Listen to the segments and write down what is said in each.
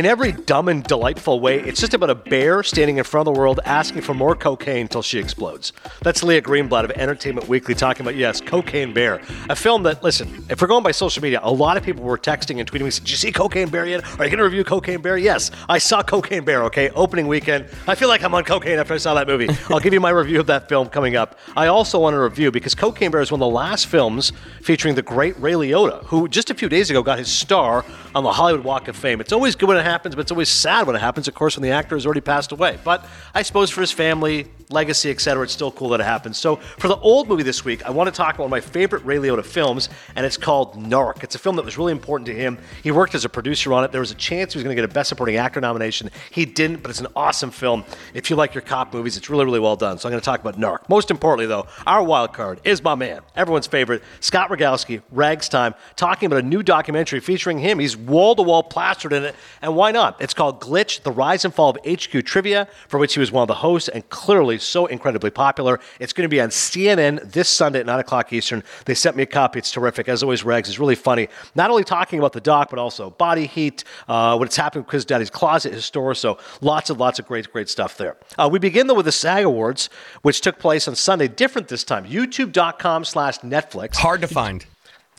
In every dumb and delightful way, it's just about a bear standing in front of the world asking for more cocaine until she explodes. That's Leah Greenblatt of Entertainment Weekly talking about, yes, Cocaine Bear. A film that, listen, if we're going by social media, a lot of people were texting and tweeting me, Said, Did you see Cocaine Bear yet? Are you going to review Cocaine Bear? Yes, I saw Cocaine Bear, okay? Opening weekend. I feel like I'm on cocaine after I saw that movie. I'll give you my review of that film coming up. I also want to review, because Cocaine Bear is one of the last films featuring the great Ray Liotta, who just a few days ago got his star on the Hollywood Walk of Fame. It's always good when it happens, but it's always sad when it happens, of course, when the actor has already passed away. But I suppose for his family, legacy, etc., it's still cool that it happens. So for the old movie this week, I want to talk about one of my favorite Ray Liotta films, and it's called Narc. It's a film that was really important to him. He worked as a producer on it. There was a chance he was going to get a Best Supporting Actor nomination. He didn't, but it's an awesome film. If you like your cop movies, it's really, really well done. So I'm going to talk about Narc. Most importantly, though, our wild card is my man, everyone's favorite, Scott Rogowsky, Rags Time, talking about a new documentary featuring him. He's wall to wall plastered in it, and why not? It's called Glitch: The Rise and Fall of HQ Trivia, for which he was one of the hosts, and clearly so incredibly popular. It's going to be on CNN this Sunday at 9 o'clock Eastern. They sent me a copy. It's terrific. As always, Rags is really funny. Not only talking about the doc, but also body heat, uh, what's happening with Quiz Daddy's Closet, his store. So lots and lots of great, great stuff there. Uh, we begin, though, with the SAG Awards, which took place on Sunday. Different this time. YouTube.com slash Netflix. Hard to find.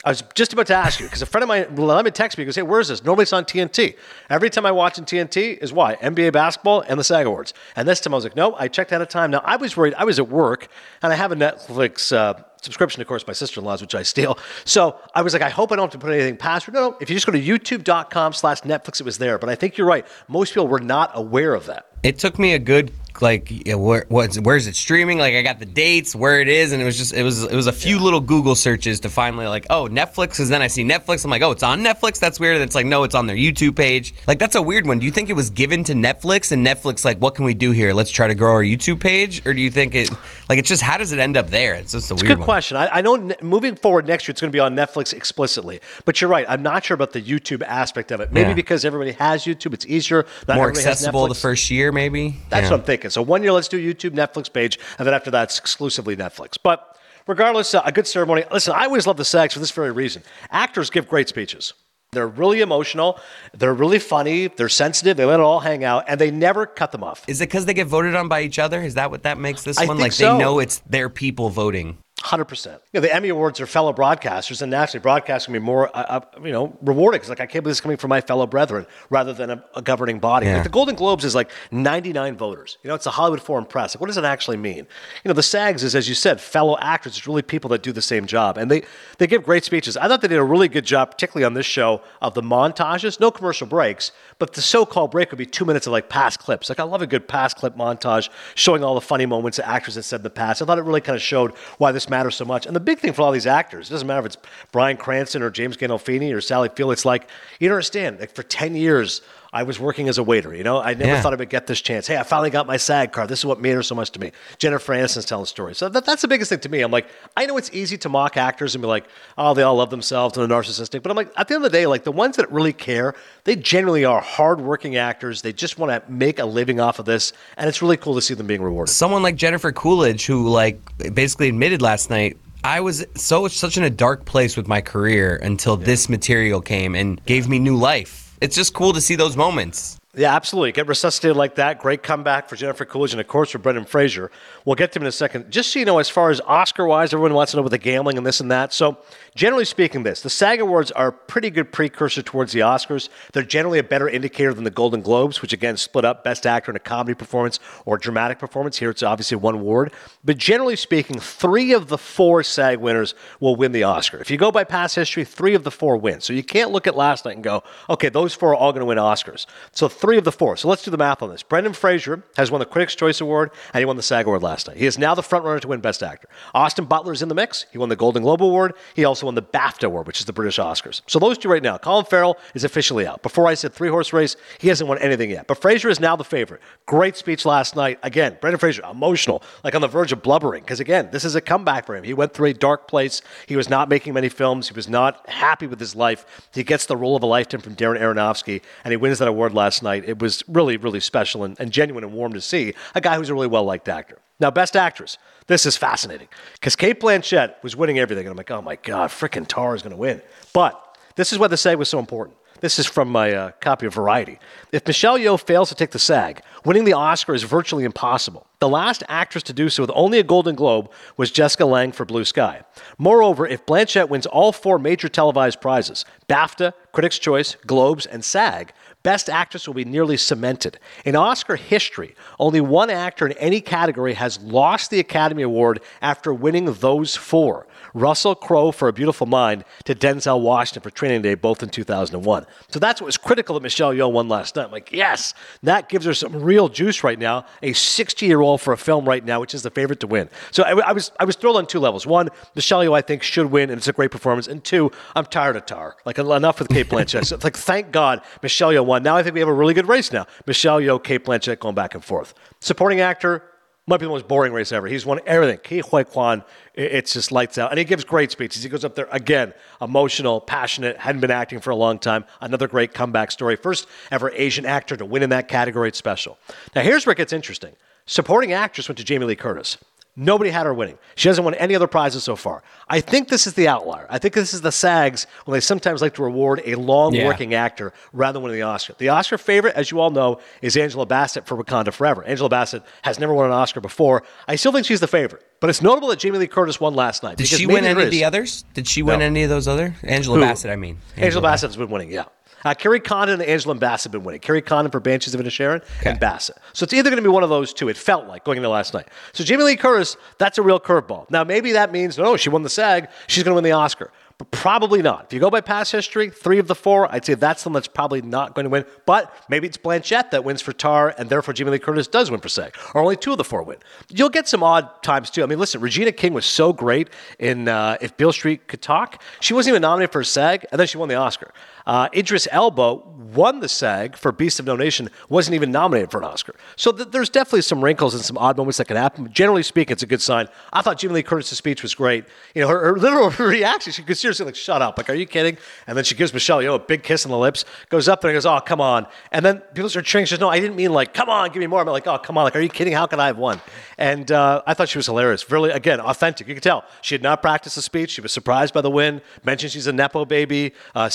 I was just about to ask you because a friend of mine let me text me. He goes, "Hey, where is this? Normally it's on TNT. Every time I watch in TNT is why NBA basketball and the SAG Awards. And this time I was like, no, I checked out of time. Now I was worried. I was at work and I have a Netflix uh, subscription, of course, my sister-in-law's, which I steal. So I was like, I hope I don't have to put anything password. No, no. If you just go to YouTube.com/slash/Netflix, it was there. But I think you're right. Most people were not aware of that. It took me a good like yeah, where what's where's it streaming? Like i got the dates where it is and it was just it was it was a few yeah. little google searches to finally like oh netflix is then i see netflix i'm like oh it's on netflix? That's weird and it's like no it's on their youtube page. Like that's a weird one. Do you think it was given to netflix and netflix like what can we do here? Let's try to grow our youtube page? Or do you think it like it's just how does it end up there? It's just a it's weird a good one. question. I, I know moving forward next year it's going to be on netflix explicitly. But you're right i'm not sure about the youtube aspect of it. Maybe Yeah. because everybody has youtube it's easier Not more accessible the first year maybe? That's Yeah. what I'm thinking. So one year, let's do YouTube, Netflix page, and then after that, it's exclusively Netflix. But regardless, uh, a good ceremony. Listen, I always love the SAGs for this very reason. Actors give great speeches. They're really emotional. They're really funny. They're sensitive. They let it all hang out, and they never cut them off. is it because they get voted on by each other is that what that makes this I one like so. they know it's their people voting Hundred percent. You know, the Emmy Awards are fellow broadcasters, and naturally, broadcasting can be more, uh, uh, you know, rewarding. Because like, I can't believe this is coming from my fellow brethren rather than a, a governing body. Yeah. Like the Golden Globes is like ninety-nine voters. You know, it's the Hollywood Foreign Press. Like, what does it actually mean? You know, the SAGs is, as you said, fellow actors. It's really people that do the same job, and they they give great speeches. I thought they did a really good job, particularly on this show, of the montages. No commercial breaks, but the so-called break would be two minutes of like past clips. Like, I love a good past clip montage showing all the funny moments that actors have said in the past. I thought it really kind of showed why this matters so much. And the big thing for all these actors, it doesn't matter if it's Bryan Cranston or James Gandolfini or Sally Field, it's like, you don't understand, like for 10 years, I was working as a waiter, you know? I never Yeah. thought I would get this chance. Hey, I finally got my SAG card. This is what made her so much to me. Jennifer Aniston's telling stories. So that, that's the biggest thing to me. I'm like, I know it's easy to mock actors and be like, oh, they all love themselves and they're narcissistic. But I'm like, at the end of the day, like the ones that really care, they generally are hardworking actors. They just want to make a living off of this. And it's really cool to see them being rewarded. someone like Jennifer Coolidge, who like basically admitted last night, I was so such in a dark place with my career until this material came and gave me new life. It's just cool to see those moments. Yeah, absolutely. Get resuscitated like that. Great comeback for Jennifer Coolidge and, of course, for Brendan Fraser. We'll get to him in a second. Just so you know, as far as Oscar wise, everyone wants to know about the gambling and this and that. So, generally speaking, this the SAG Awards are a pretty good precursor towards the Oscars. They're generally a better indicator than the Golden Globes, which again split up Best Actor in a comedy performance or dramatic performance. Here it's obviously one award. But generally speaking, three of the four SAG winners will win the Oscar. If you go by past history, three of the four win. So you can't look at last night and go, okay, those four are all going to win Oscars. So three of the four. So let's do the math on this. Brendan Fraser has won the Critics' Choice Award and he won the SAG Award last night. He is now the front runner to win Best Actor. Austin Butler is in the mix. He won the Golden Globe Award. He also won the BAFTA Award, which is the British Oscars. So those two right now. Colin Farrell is officially out. Before I said three horse race, he hasn't won anything yet. But Fraser is now the favorite. Great speech last night. Again, Brendan Fraser, emotional, like on the verge of blubbering. Because again, this is a comeback for him. He went through a dark place. He was not making many films. He was not happy with his life. He gets the role of a lifetime from Darren Aronofsky, and he wins that award last night. It was really, really special and, and genuine and warm to see a guy who's a really well liked actor. Now, Best Actress. This is fascinating because Cate Blanchett was winning everything. And I'm like, oh my God, frickin' Tar is going to win. But this is why the SAG was so important. This is from my uh, copy of Variety. If Michelle Yeoh fails to take the SAG, winning the Oscar is virtually impossible. The last actress to do so with only a Golden Globe was Jessica Lange for Blue Sky. Moreover, if Blanchett wins all four major televised prizes BAFTA, Critics' Choice, Globes, and SAG Best Actress will be nearly cemented. In Oscar history, only one actor in any category has lost the Academy Award after winning those four. Russell Crowe for A Beautiful Mind to Denzel Washington for Training Day, both in 2001. So that's what was critical that Michelle Yeoh won last night. I'm like, yes, that gives her some real juice right now. A 60 year old for a film right now, which is the favorite to win. So I, I, was I was thrilled on two levels. One, Michelle Yeoh I think should win, and it's a great performance. And two, I'm tired of Tar. Like enough with Cate Blanchett. so it's like thank God Michelle Yeoh won. Now I think we have a really good race now. Michelle Yeoh, Cate Blanchett going back and forth. Supporting actor, might be the most boring race ever. He's won everything. Ke Huy Quan, it's just lights out. And he gives great speeches. He goes up there, again, emotional, passionate, hadn't been acting for a long time. Another great comeback story. First ever Asian actor to win in that category. It's special. Now, here's where it gets interesting. Supporting actress went to Jamie Lee Curtis. Nobody had her winning. She hasn't won any other prizes so far. I think this is the outlier. I think this is the SAGs when they sometimes like to reward a long working yeah. actor rather than winning the Oscar. The Oscar favorite, as you all know, is Angela Bassett for Wakanda Forever. Angela Bassett has never won an Oscar before. I still think she's the favorite. But it's notable that Jamie Lee Curtis won last night. Did she win any of the others? Did she win no. any of those other? Angela Who? Bassett, I mean. Angela, Angela Bassett has been winning, yeah. Uh, Kerry Condon and Angela Bassett have been winning. Kerry Condon for Banshees of Inisherin okay. and Bassett. So it's either going to be one of those two. It felt like going into last night. So Jamie Lee Curtis, that's a real curveball. Now maybe that means no, she won the SAG. She's going to win the Oscar. But probably not. If you go by past history, three of the four, I'd say that's the one that's probably not going to win. But maybe it's Blanchett that wins for Tar, and therefore Jamie Lee Curtis does win for SAG. Or only two of the four win. You'll get some odd times too. I mean, listen, Regina King was so great in uh, If Beale Street Could Talk. She wasn't even nominated for a SAG, and then she won the Oscar. Uh, Idris Elba won the SAG for Beast of No Nation, wasn't even nominated for an Oscar. So th- there's definitely some wrinkles and some odd moments that can happen. Generally speaking, it's a good sign. I thought Jamie Lee Curtis's speech was great. You know, her, her literal reaction, she could seriously like, shut up. Like, are you kidding? And then she gives Michelle Yeoh a big kiss on the lips, goes up there and goes, oh, come on. And then people start cheering. She says, no, I didn't mean like, come on, give me more. I'm like, oh, come on. Like, are you kidding? How can I have won? And uh, I thought she was hilarious. Really, again, authentic. You could tell she had not practiced the speech. She was surprised by the win. Mentioned she's a nepo baby, uh,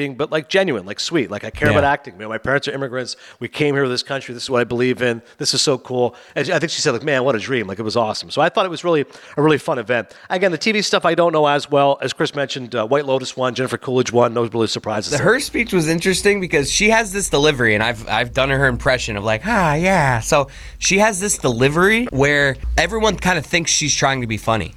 self-deprecating, but like genuine, like sweet. Like I care yeah. about acting. You know, my parents are immigrants. We came here to this country. This is what I believe in. This is so cool. And I think she said, like, man, what a dream. Like it was awesome. So I thought it was really a really fun event. Again, the TV stuff I don't know as well. As Chris mentioned, uh, White Lotus won. Jennifer Coolidge won. No really surprises. Her speech was interesting because she has this delivery, and I've I've done her impression of like, ah, yeah. So she has this delivery where everyone kind of thinks she's trying to be funny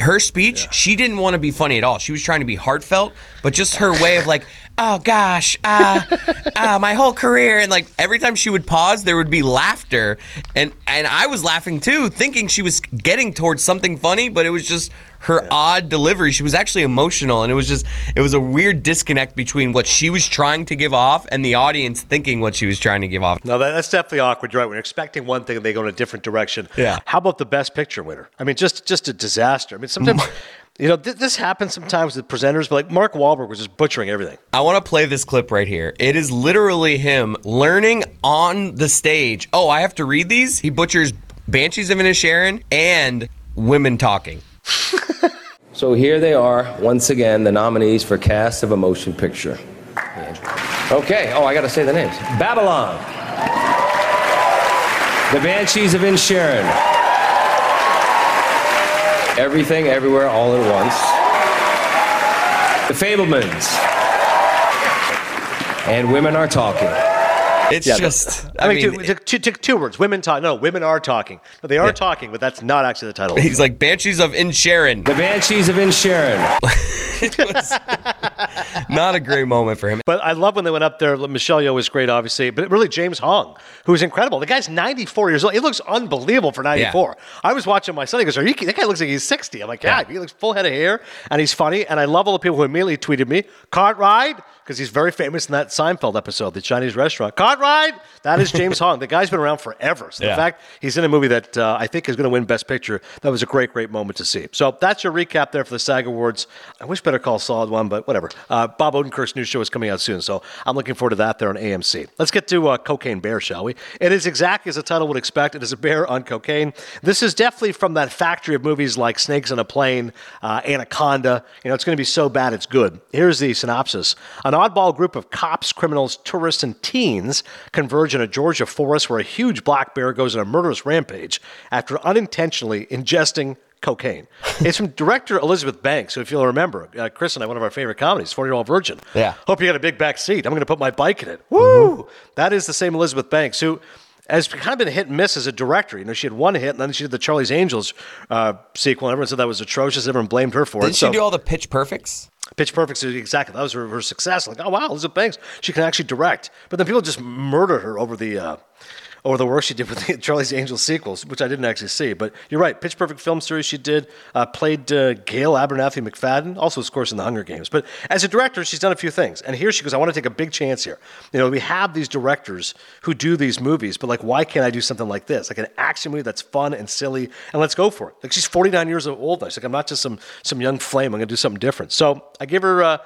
her speech, yeah. she didn't want to be funny at all. She was trying to be heartfelt, but just her way of like, oh gosh, uh, uh, my whole career, and like every time she would pause, there would be laughter, and and I was laughing too, thinking she was getting towards something funny, but it was just her yeah. odd delivery. She was actually emotional, and it was just it was a weird disconnect between what she was trying to give off and the audience thinking what she was trying to give off. No, that's definitely awkward, right? When you're expecting one thing and they go in a different direction. Yeah. How about the best picture winner? I mean, just just a disaster. I mean, sometimes. You know, th- this happens sometimes with presenters, but like Mark Wahlberg was just butchering everything. I want to play this clip right here. It is literally him learning on the stage. Oh, I have to read these? He butchers Banshees of Inisherin and women talking. so here they are, once again, the nominees for Cast of a Motion Picture. Okay, oh, I got to say the names Babylon, The Banshees of Inisherin. Everything, everywhere, all at once. The Fabelmans. And women are talking. It's yeah, just. I, I mean, mean two, two, two, words. Women talk. No, women are talking. No, they are yeah. talking, but that's not actually the title. He's like Banshees of Inisherin. The Banshees of Inisherin. not a great moment for him. But I love when they went up there. Michelle Yeoh was great, obviously, but really James Hong, who's incredible. The guy's 94 years old. He looks unbelievable for 94. Yeah. I was watching my son. He goes, "Are you? That guy looks like he's 60." I'm like, "Yeah, he looks full head of hair, and he's funny." And I love all the people who immediately tweeted me, "Cart ride." Because he's very famous in that Seinfeld episode, the Chinese restaurant. Cart ride! That is James Hong. The guy's been around forever. So yeah. the fact he's in a movie that uh, I think is going to win Best Picture, that was a great, great moment to see. So that's your recap there for the SAG Awards. I wish Better Call Solid one, but whatever. Uh, Bob Odenkirk's new show is coming out soon, so I'm looking forward to that there on AMC. Let's get to uh, Cocaine Bear, shall we? It is exactly as the title would expect. It is a bear on cocaine. This is definitely from that factory of movies like Snakes on a Plane, uh, Anaconda. You know, it's going to be so bad it's good. Here's the synopsis: An oddball group of cops, criminals, tourists, and teens converge in a Georgia forest where a huge black bear goes on a murderous rampage after unintentionally ingesting cocaine. it's from director Elizabeth Banks, who, if you'll remember, uh, Chris and I, one of our favorite comedies, 40 Year Old Virgin. Yeah. Hope you got a big back seat. I'm going to put my bike in it. Woo! Mm-hmm. That is the same Elizabeth Banks, who has kind of been a hit and miss as a director. You know, she had one hit, and then she did the Charlie's Angels uh, sequel. And everyone said that was atrocious. Everyone blamed her for Did it. Did she so, do all the Pitch Perfects? Pitch Perfect, exactly. That was her, her, success. Like, oh wow, Elizabeth Banks, she can actually direct. But then people just murdered her over the uh, or the work she did with the Charlie's Angels sequels, which I didn't actually see. But you're right, Pitch Perfect film series she did, uh, played uh, Gail Abernathy McKadden, also of course in the Hunger Games. But as a director, she's done a few things. And here she goes, I want to take a big chance here. You know, we have these directors who do these movies, but like, why can't I do something like this? Like an action movie that's fun and silly, and let's go for it. Like she's 49 years old now. She's like, I'm not just some some young flame. I'm to do something different. So I give her. Uh,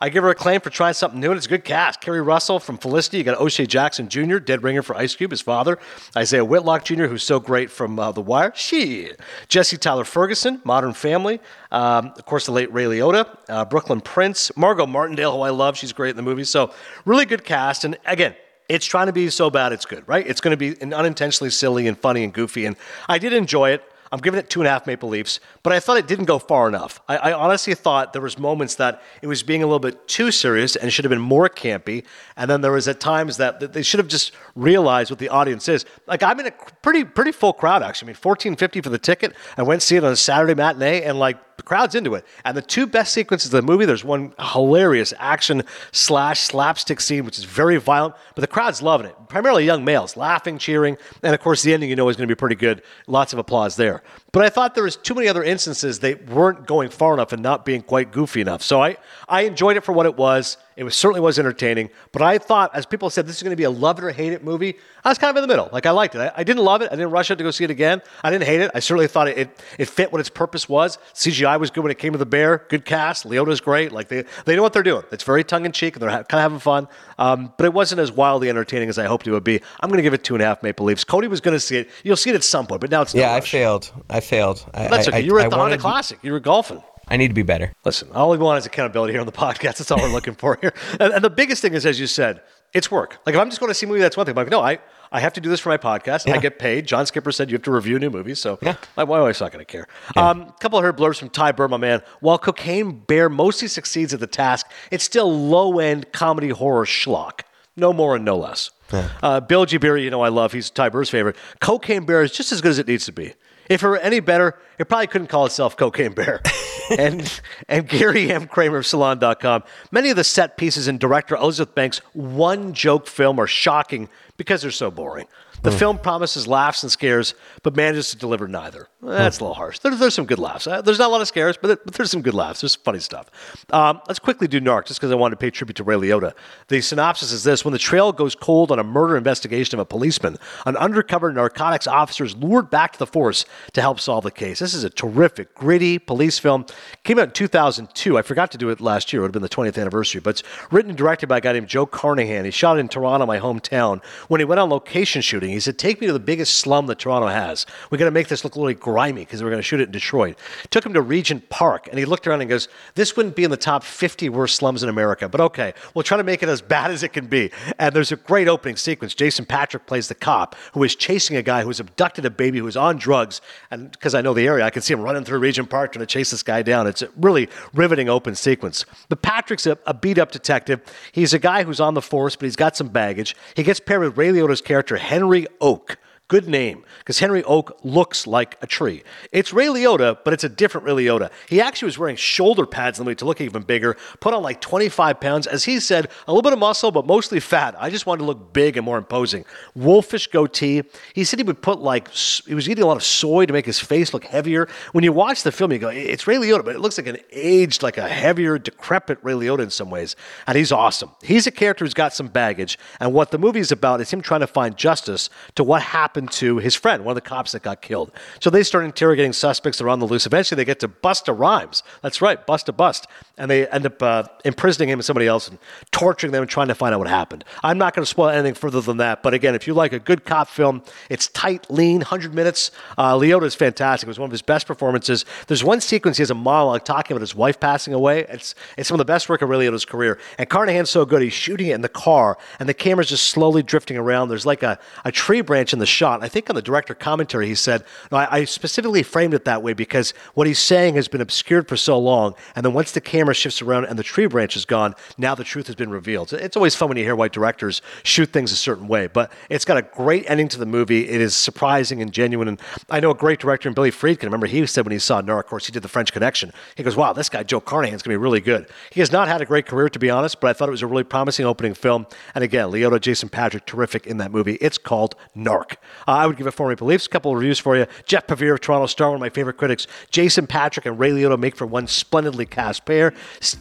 I give her a claim for trying something new, and it's a good cast. Keri Russell from Felicity. You got O'Shea Jackson Jr., dead ringer for Ice Cube, his father. Isaiah Whitlock Jr., who's so great from uh, The Wire. She. Jesse Tyler Ferguson, Modern Family. Um, of course, the late Ray Liotta. Uh, Brooklyn Prince. Margo Martindale, who I love. She's great in the movie. So, really good cast. And again, it's trying to be so bad it's good, right? It's going to be unintentionally silly and funny and goofy. And I did enjoy it. I'm giving it two and a half Maple Leafs, but I thought it didn't go far enough. I, I, honestly thought there was moments that it was being a little bit too serious and should have been more campy. And then there was at times that, that they should have just realized what the audience is. Like I'm in a pretty pretty full crowd actually. I mean, 1450 for the ticket. I went see it on a Saturday matinee, and like crowd's into it. And the two best sequences of the movie, there's one hilarious action slash slapstick scene, which is very violent, but the crowd's loving it. Primarily young males, laughing, cheering, and of course the ending you know is going to be pretty good. Lots of applause there. But I thought there was too many other instances they weren't going far enough and not being quite goofy enough. So I, I enjoyed it for what it was. It was certainly was entertaining, but I thought, as people said, this is going to be a love it or hate it movie. I was kind of in the middle. Like I liked it. I, I didn't love it. I didn't rush out to go see it again. I didn't hate it. I certainly thought it, it, it fit what its purpose was. CGI was good when it came to the bear. Good cast. Liotta's great. Like they they know what they're doing. It's very tongue in cheek and they're ha- kind of having fun. Um, but it wasn't as wildly entertaining as I hoped it would be. I'm going to give it two and a half Maple Leafs. Cody was going to see it. You'll see it at some point, but now it's yeah. I failed. I failed. I, That's okay. I, you were at I the Honda wanted, Classic. You were golfing. I need to be better. Listen, all we want is accountability here on the podcast. That's all we're looking for here. And, and, the biggest thing is, as you said, it's work. Like if I'm just going to see a movie, that's one thing. I'm like, no, I, I have to do this for my podcast. Yeah. I get paid. John Skipper said you have to review new movies, so yeah. my wife's not going to care. A yeah. um, couple of her blurbs from Ty Burr, my man. While Cocaine Bear mostly succeeds at the task, it's still low-end comedy horror schlock. No more and no less. Yeah. Uh, Bill Gibiri, you know I love. He's Ty Burr's favorite. Cocaine Bear is just as good as it needs to be. If it were any better, it probably couldn't call itself Cocaine Bear. and and Gary M. Kramer of Salon.com. Many of the set pieces in director Elizabeth Banks' one joke film are shocking because they're so boring. The mm. film promises laughs and scares, but manages to deliver neither. That's mm. a little harsh. There, there's some good laughs. Uh, there's not a lot of scares, but, but there's some good laughs. There's funny stuff. Um, let's quickly do Narc, just because I wanted to pay tribute to Ray Liotta. The synopsis is this When the trail goes cold on a murder investigation of a policeman, an undercover narcotics officer is lured back to the force to help solve the case. This is a terrific, gritty police film. Came out in 2002. I forgot to do it last year. It would have been the 20th anniversary, but it's written and directed by a guy named Joe Carnahan. He shot it in Toronto, my hometown. When he went on location shooting, he said, Take me to the biggest slum that Toronto has. We're going to make this look little grimy because we're going to shoot it in Detroit. Took him to Regent Park, and he looked around and goes, This wouldn't be in the top 50 worst slums in America, but okay, we'll try to make it as bad as it can be. And there's a great opening sequence. Jason Patric plays the cop who is chasing a guy who has abducted a baby who is on drugs. And because I know the area, I can see him running through Regent Park trying to chase this guy down. It's a really riveting open sequence. But Patric's a, a beat up detective. He's a guy who's on the force, but he's got some baggage. He gets paired with Ray Liotta's character, Henry Oak Good name, because Henry Oak looks like a tree. It's Ray Liotta, but it's a different Ray Liotta. He actually was wearing shoulder pads in the movie to look even bigger, put on like 25 pounds. As he said, a little bit of muscle, but mostly fat. I just wanted to look big and more imposing. Wolfish goatee. He said he would put like, he was eating a lot of soy to make his face look heavier. When you watch the film, you go, it's Ray Liotta, but it looks like an aged, like a heavier, decrepit Ray Liotta in some ways. And he's awesome. He's a character who's got some baggage. And what the movie is about is him trying to find justice to what happened happened to his friend, one of the cops that got killed. So they start interrogating suspects. On the loose. Eventually, they get to Busta Rhymes. That's right, Busta Bust. And they end up uh, imprisoning him and somebody else and torturing them and trying to find out what happened. I'm not going to spoil anything further than that. But again, if you like a good cop film, it's tight, lean, 100 minutes. Uh, Liotta is fantastic. It was one of his best performances. There's one sequence he has a monologue talking about his wife passing away. It's, it's some of the best work of Ray Liotta's career. And Carnahan's so good, he's shooting it in the car, and the camera's just slowly drifting around. There's like a, a tree branch in the shot. I think on the director commentary, he said, no, I, I specifically framed it that way because what he's saying has been obscured for so long. And then once the camera shifts around and the tree branch is gone, now the truth has been revealed. It's always fun when you hear white directors shoot things a certain way, but it's got a great ending to the movie. It is surprising and genuine. And I know a great director in Billy Friedkin. Remember, he said when he saw Narc, of course, he did The French Connection. He goes, wow, this guy, Joe Carnahan, is going to be really good. He has not had a great career, to be honest, but I thought it was a really promising opening film. And again, Liotta, Jason Patric, terrific in that movie. It's called Narc. Uh, I would give it four Maple Leafs. A couple of reviews for you. Geoff Pevere of Toronto Star, one of my favorite critics. Jason Patric and Ray Liotta make for one splendidly cast pair.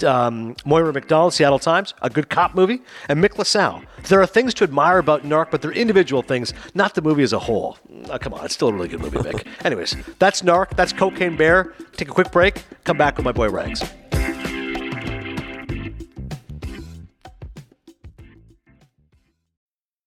Um, Moira Macdonald, Seattle Times, a good cop movie. And Mick LaSalle. There are things to admire about Narc, but they're individual things, not the movie as a whole. Oh, come on, it's still a really good movie, Mick. Anyways, that's Narc. That's Cocaine Bear. Take a quick break. Come back with my boy Rags.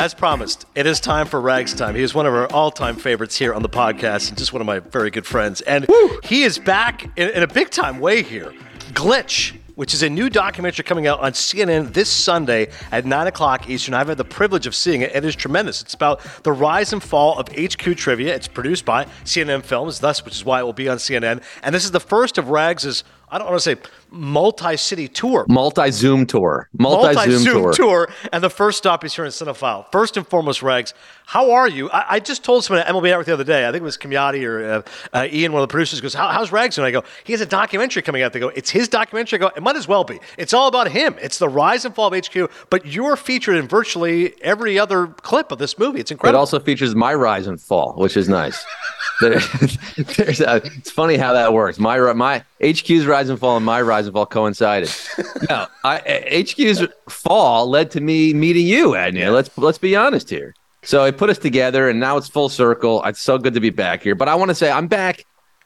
As promised, it is time for Rags Time. He is one of our all time favorites here on the podcast and just one of my very good friends. And Woo! he is back in, in a big time way here. Glitch which is a new documentary coming out on CNN this Sunday at 9 o'clock Eastern. I've had the privilege of seeing it. It is tremendous. It's about the rise and fall of HQ Trivia. It's produced by CNN Films, thus, which is why it will be on CNN. And this is the first of Rags's I don't want to say multi-city tour, multi-Zoom tour, multi-Zoom, tour. tour, and the first stop is here in Cinephile. First and foremost, Rags, how are you? I, I just told someone at MLB Network the other day. I think it was Kimyati or uh, uh, Ian, one of the producers, goes, how, "How's Rags?" And I go, "He has a documentary coming out." They go, "It's his documentary." I go, "It might as well be. It's all about him. It's the rise and fall of HQ." But you're featured in virtually every other clip of this movie. It's incredible. It also features my rise and fall, which is nice. there, a, it's funny how that works. My my HQ's rise and fall and my rise and fall coincided. no, I, HQ's fall led to me meeting you, Adnan. Let's let's be honest here. So it put us together, and now it's full circle. It's so good to be back here. But I want to say I'm back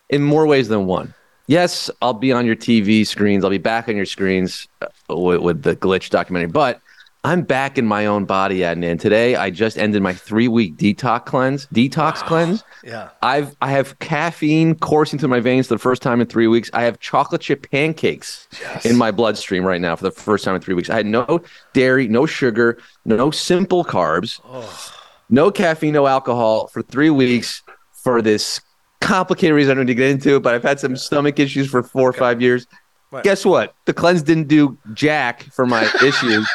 in more ways than one. Yes, I'll be on your TV screens. I'll be back on your screens uh, with, with the glitch documentary. But I'm back in my own body, Adnan. Today I just ended my three week detox cleanse. Detox wow. cleanse. Yeah. I've I have caffeine coursing through my veins for the first time in three weeks. I have chocolate chip pancakes yes. in my bloodstream right now for the first time in three weeks. I had no dairy, no sugar, no simple carbs, oh. no caffeine, no alcohol for three weeks for this complicated reason I don't need to get into, but I've had some stomach issues for four okay. or five years. What? Guess what? The cleanse didn't do jack for my issues.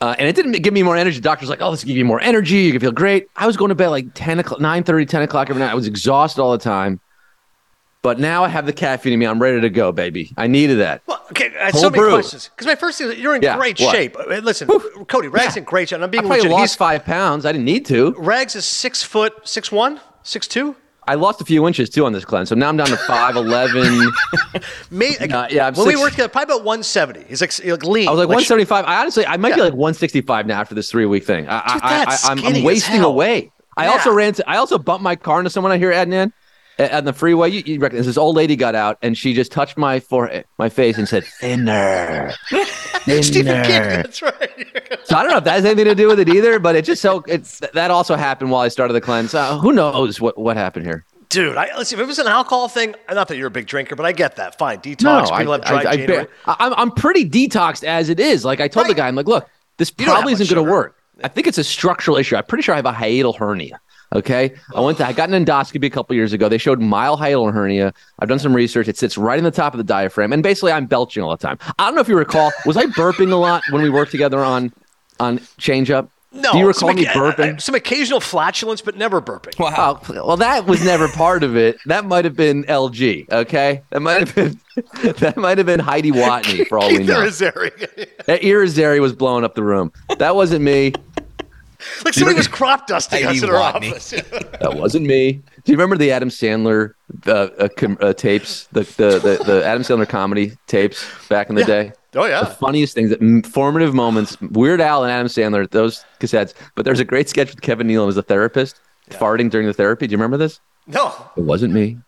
Uh, and it didn't give me more energy. The doctor's like, oh, this will give you more energy. You can feel great. I was going to bed like 10 o'clock, 9 30, 10 o'clock every night. I was exhausted all the time. But now I have the caffeine in me. I'm ready to go, baby. I needed that. Well, okay, I had so many brew. questions. Because my first thing is you're in yeah, great what? shape. Uh, listen, Whew. Cody, Rags yeah. in great shape. I'm being I legit. lost He's, five pounds. I didn't need to. Rags is six foot, six one, six two. I lost a few inches too on this cleanse, so now I'm down to five eleven. Mate, uh, yeah, I'm when six, we worked together, probably about one seventy. He's like, like lean. I was like, like one seventy five. I honestly, I might yeah. be like one sixty five now after this three week thing. I, Dude, I, am wasting away. I yeah. also ran. To, I also bumped my car into someone I hear Adnan. On the freeway. You, you reckon this old lady got out and she just touched my forehead, my face, and said, "Thinner, Stephen King. thinner." That's right. So I don't know if that has anything to do with it either, but it just so it's that also happened while I started the cleanse. Uh, who knows what what happened here? Dude, I, listen, if it was an alcohol thing, not that you're a big drinker, but I get that. Fine. Detox. I, people have dry I, I, January. I, I'm I'm pretty detoxed as it is. Like I told the guy, I'm like, look, this You probably isn't going to work. I think it's a structural issue. I'm pretty sure I have a hiatal hernia. Okay, I went to I got an endoscopy a couple years ago. They showed mild hiatal hernia. I've done some research. It sits right in the top of the diaphragm, and basically I'm belching all the time. I don't know if you recall. Was I burping a lot when we worked together on on Change Up? no. Do you recall some, me oca- burping? Some occasional flatulence, but never burping. Wow. Oh, well, that was never part of it. That might have been LG. Okay, that might have been that might have been Heidi Watney for all we know. Irizarry. That Irizarry was blowing up the room. That wasn't me. like somebody was crop dusting us in our Watney. office. That wasn't me. Do you remember the Adam Sandler uh, uh, com- uh, tapes? The, the the the Adam Sandler comedy tapes back in the day. oh, yeah, The yeah. funniest things, m- formative moments. Weird Al and Adam Sandler, those cassettes. But there's a great sketch with Kevin Nealon as a therapist, farting during the therapy. Do you remember this? No. It wasn't me.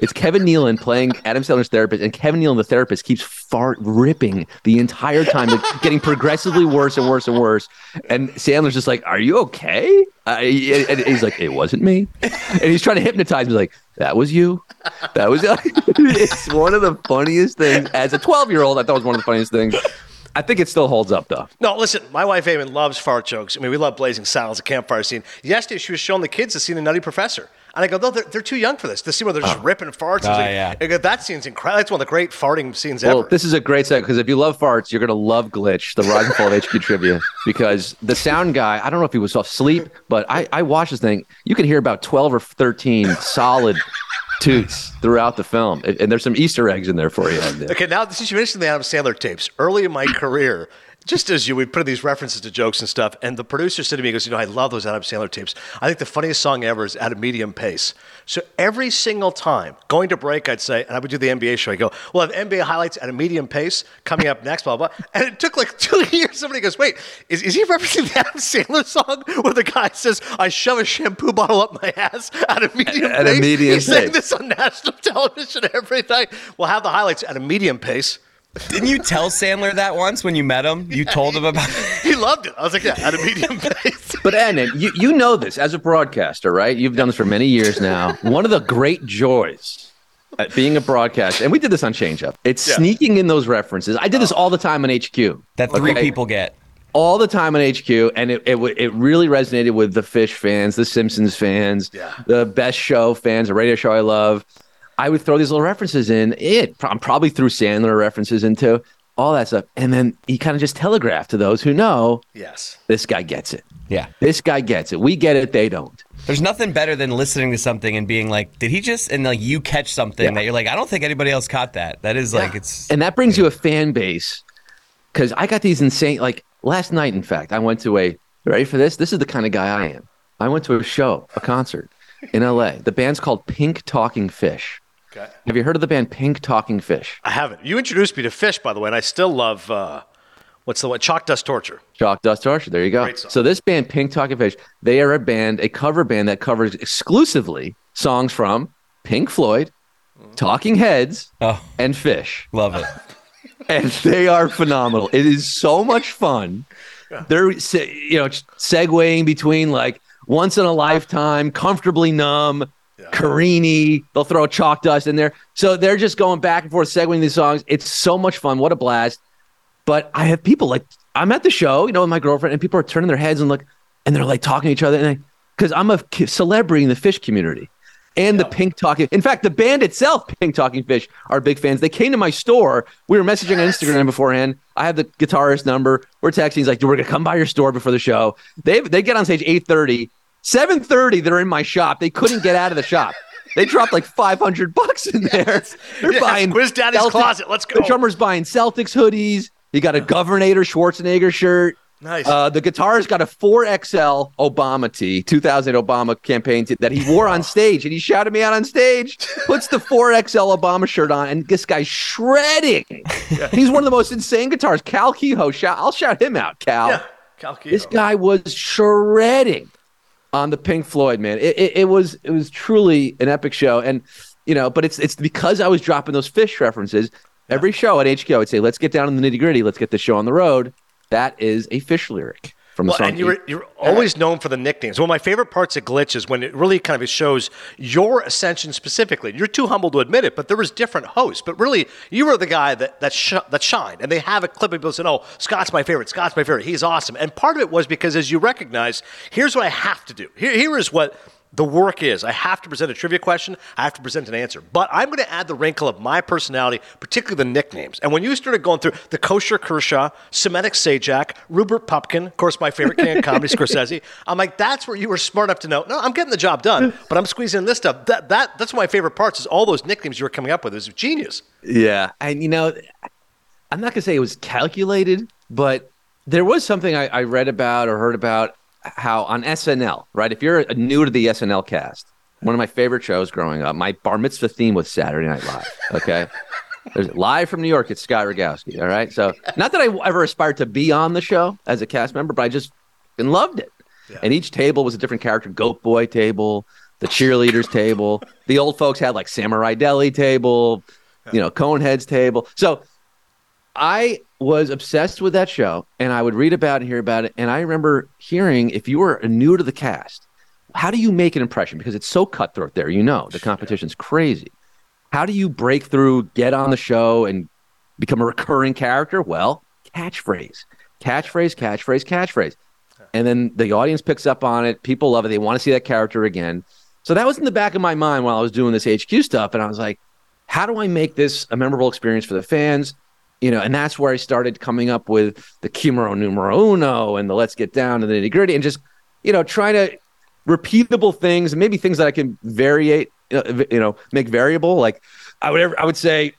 It's Kevin Nealon playing Adam Sandler's therapist, and Kevin Nealon, the therapist, keeps fart ripping the entire time, getting progressively worse and worse and worse. And Sandler's just like, "Are you okay?" Uh, and he's like, "It wasn't me," and he's trying to hypnotize me, like, "That was you. That was." it's one of the funniest things. As a twelve-year-old, I thought it was one of the funniest things. I think it still holds up, though. No, listen, my wife Eamon loves fart jokes. I mean, we love blazing saddles, a campfire scene. Yesterday, she was showing the kids the scene of Nutty Professor. And I go, no, they're, they're too young for this. The scene where they're just oh. ripping farts. I Oh, ah, like- yeah. Go, that scene's incredible. That's one of the great farting scenes Well, ever. this is a great set because if you love farts, you're going to love Glitch, the Rise and Fall of HQ trivia. Because the sound guy, I don't know if he was asleep, but I, I watched this thing. You could hear about 12 or 13 solid toots throughout the film. And, and there's some Easter eggs in there for you. Okay, now since you mentioned the Adam Sandler tapes, early in my career, just as you would put these references to jokes and stuff, and the producer said to me, he goes, You know, I love those Adam Sandler tapes. I think the funniest song ever is At a Medium Pace. So every single time, going to break, I'd say, and I would do the NBA show, I go, We'll have NBA highlights at a medium pace coming up next, blah, blah. And it took like two years. Somebody goes, Wait, is, is he referencing the Adam Sandler song where the guy says, I shove a shampoo bottle up my ass at a medium At a pace? medium He's saying this on national television every night. We'll have the highlights at a medium pace. Didn't you tell Sandler that once when you met him? You told him about it. He loved it. I was like, yeah, at a medium pace. But Anna, you, you know this as a broadcaster, right? You've done this for many years now. One of the great joys at being a broadcaster, and we did this on Change Up, it's Yeah. sneaking in those references. I did this oh. all the time on HQ. that three Okay? people get. all the time on HQ, and it, it it really resonated with the Phish fans, the Simpsons fans, Yeah. the Best Show fans, a radio show I love. I would throw these little references in. It I'm probably threw Sandler references into all that stuff, and then he kind of just telegraphed to those who know Yes. this guy gets it. Yeah. This guy gets it. We get it. They don't. There's nothing better than listening to something and being like, did he just, and like you catch something Yeah. that you're like, I don't think anybody else caught that. That is like, it's, and that brings you a fan base because I got these insane. Like last night, in fact, I went to a. Ready for this? This is the kind of guy I am. I went to a show, a concert in L.A. The band's called Pink Talking Fish. Okay. Have you heard of the band Pink Talking Fish? I haven't. You introduced me to Phish, by the way, and I still love, uh, what's the one? Chalk Dust Torture. Chalk Dust Torture. There you go. Great song. So this band, Pink Talking Fish, they are a band, a cover band that covers exclusively songs from Pink Floyd, Talking Heads, oh, and Phish. love it. and they are phenomenal. It is so much fun. They're se- you know segueing between like once in a lifetime, comfortably numb, Carini. They'll throw chalk dust in there, so they're just going back and forth segueing these songs. It's so much fun. What a blast! But I have people like I'm at the show, you know, with my girlfriend, and people are turning their heads and look, and they're like talking to each other, and because I'm a celebrity in the Phish community and the Pink Talking. In fact, the band itself, Pink Talking Fish, are big fans. They came to my store. We were messaging on Instagram beforehand. I have the guitarist number. We're texting. He's like, "We're gonna come by your store before the show." They they get on stage eight thirty. Seven thirty, they're in my shop. They couldn't get out of the shop. They dropped like five hundred bucks in there. They're Yes, buying Quiz Daddy's Closet. Let's go. The drummer's buying Celtics hoodies. He got a Governator Schwarzenegger shirt. Nice. Uh, the guitarist got a 4XL Obama tee, 2000 Obama campaign tee that he wore on stage, and he shouted me out on stage. Puts the 4XL Obama shirt on, and this guy's shredding. He's one of the most insane guitarists. Cal Kehoe, shout, I'll shout him out, Cal. yeah. Cal Kehoe. This guy was shredding. On the Pink Floyd, man. It, it, it was it was truly an epic show, and you know, but it's it's because I was dropping those Phish references. Every show at HQ, I would say, "Let's get down in the nitty gritty. Let's get the show on the road." That is a Phish lyric from the Well, song. and you're, you're always known for the nicknames. One of my favorite parts of Glitch is when it really kind of shows your ascension specifically. You're too humble to admit it, but there was different hosts. But really, you were the guy that that, sh- that shined. And they have a clip of people saying, "Oh, Scott's my favorite. Scott's my favorite. He's awesome." And part of it was because, as you recognize, here's what I have to do. Here, here is what the work is. I have to present a trivia question. I have to present an answer. But I'm going to add the wrinkle of my personality, particularly the nicknames. And when you started going through the Kosher Kershaw, Semitic Sajak, Rupert Pupkin, of course, my favorite king of comedy, Scorsese, I'm like, that's where you were smart enough to know, no, I'm getting the job done, but I'm squeezing in this stuff. That, that, that's one of my favorite parts is all those nicknames you were coming up with. It was genius. Yeah, and you know, I'm not gonna say it was calculated, but there was something I, I read about or heard about how on SNL, right? If you're new to the SNL cast, one of my favorite shows growing up, my bar mitzvah theme was Saturday Night Live. Okay. There's live from New York. It's Scott Rogowsky. All right. So not that I ever aspired to be on the show as a cast member, but I just loved it. And each table was a different character. Goat Boy table, the cheerleaders table. The old folks had like Samurai Deli table, you know, Coneheads table. So I was obsessed with that show and I would read about it and hear about it. And I remember hearing if you were new to the cast, how do you make an impression? Because it's so cutthroat there. You know, the competition's crazy. How do you break through, get on the show, and become a recurring character? Well, catchphrase, catchphrase, catchphrase, catchphrase. And then the audience picks up on it. People love it. They want to see that character again. So that was in the back of my mind while I was doing this HQ stuff. And I was like, how do I make this a memorable experience for the fans? You know, and that's where I started coming up with the Kimuro Numero Uno and the Let's Get Down to the Nitty Gritty and just, you know, trying to repeatable things and maybe things that I can variate, uh, you know, make variable. Like I would, ever, I would say,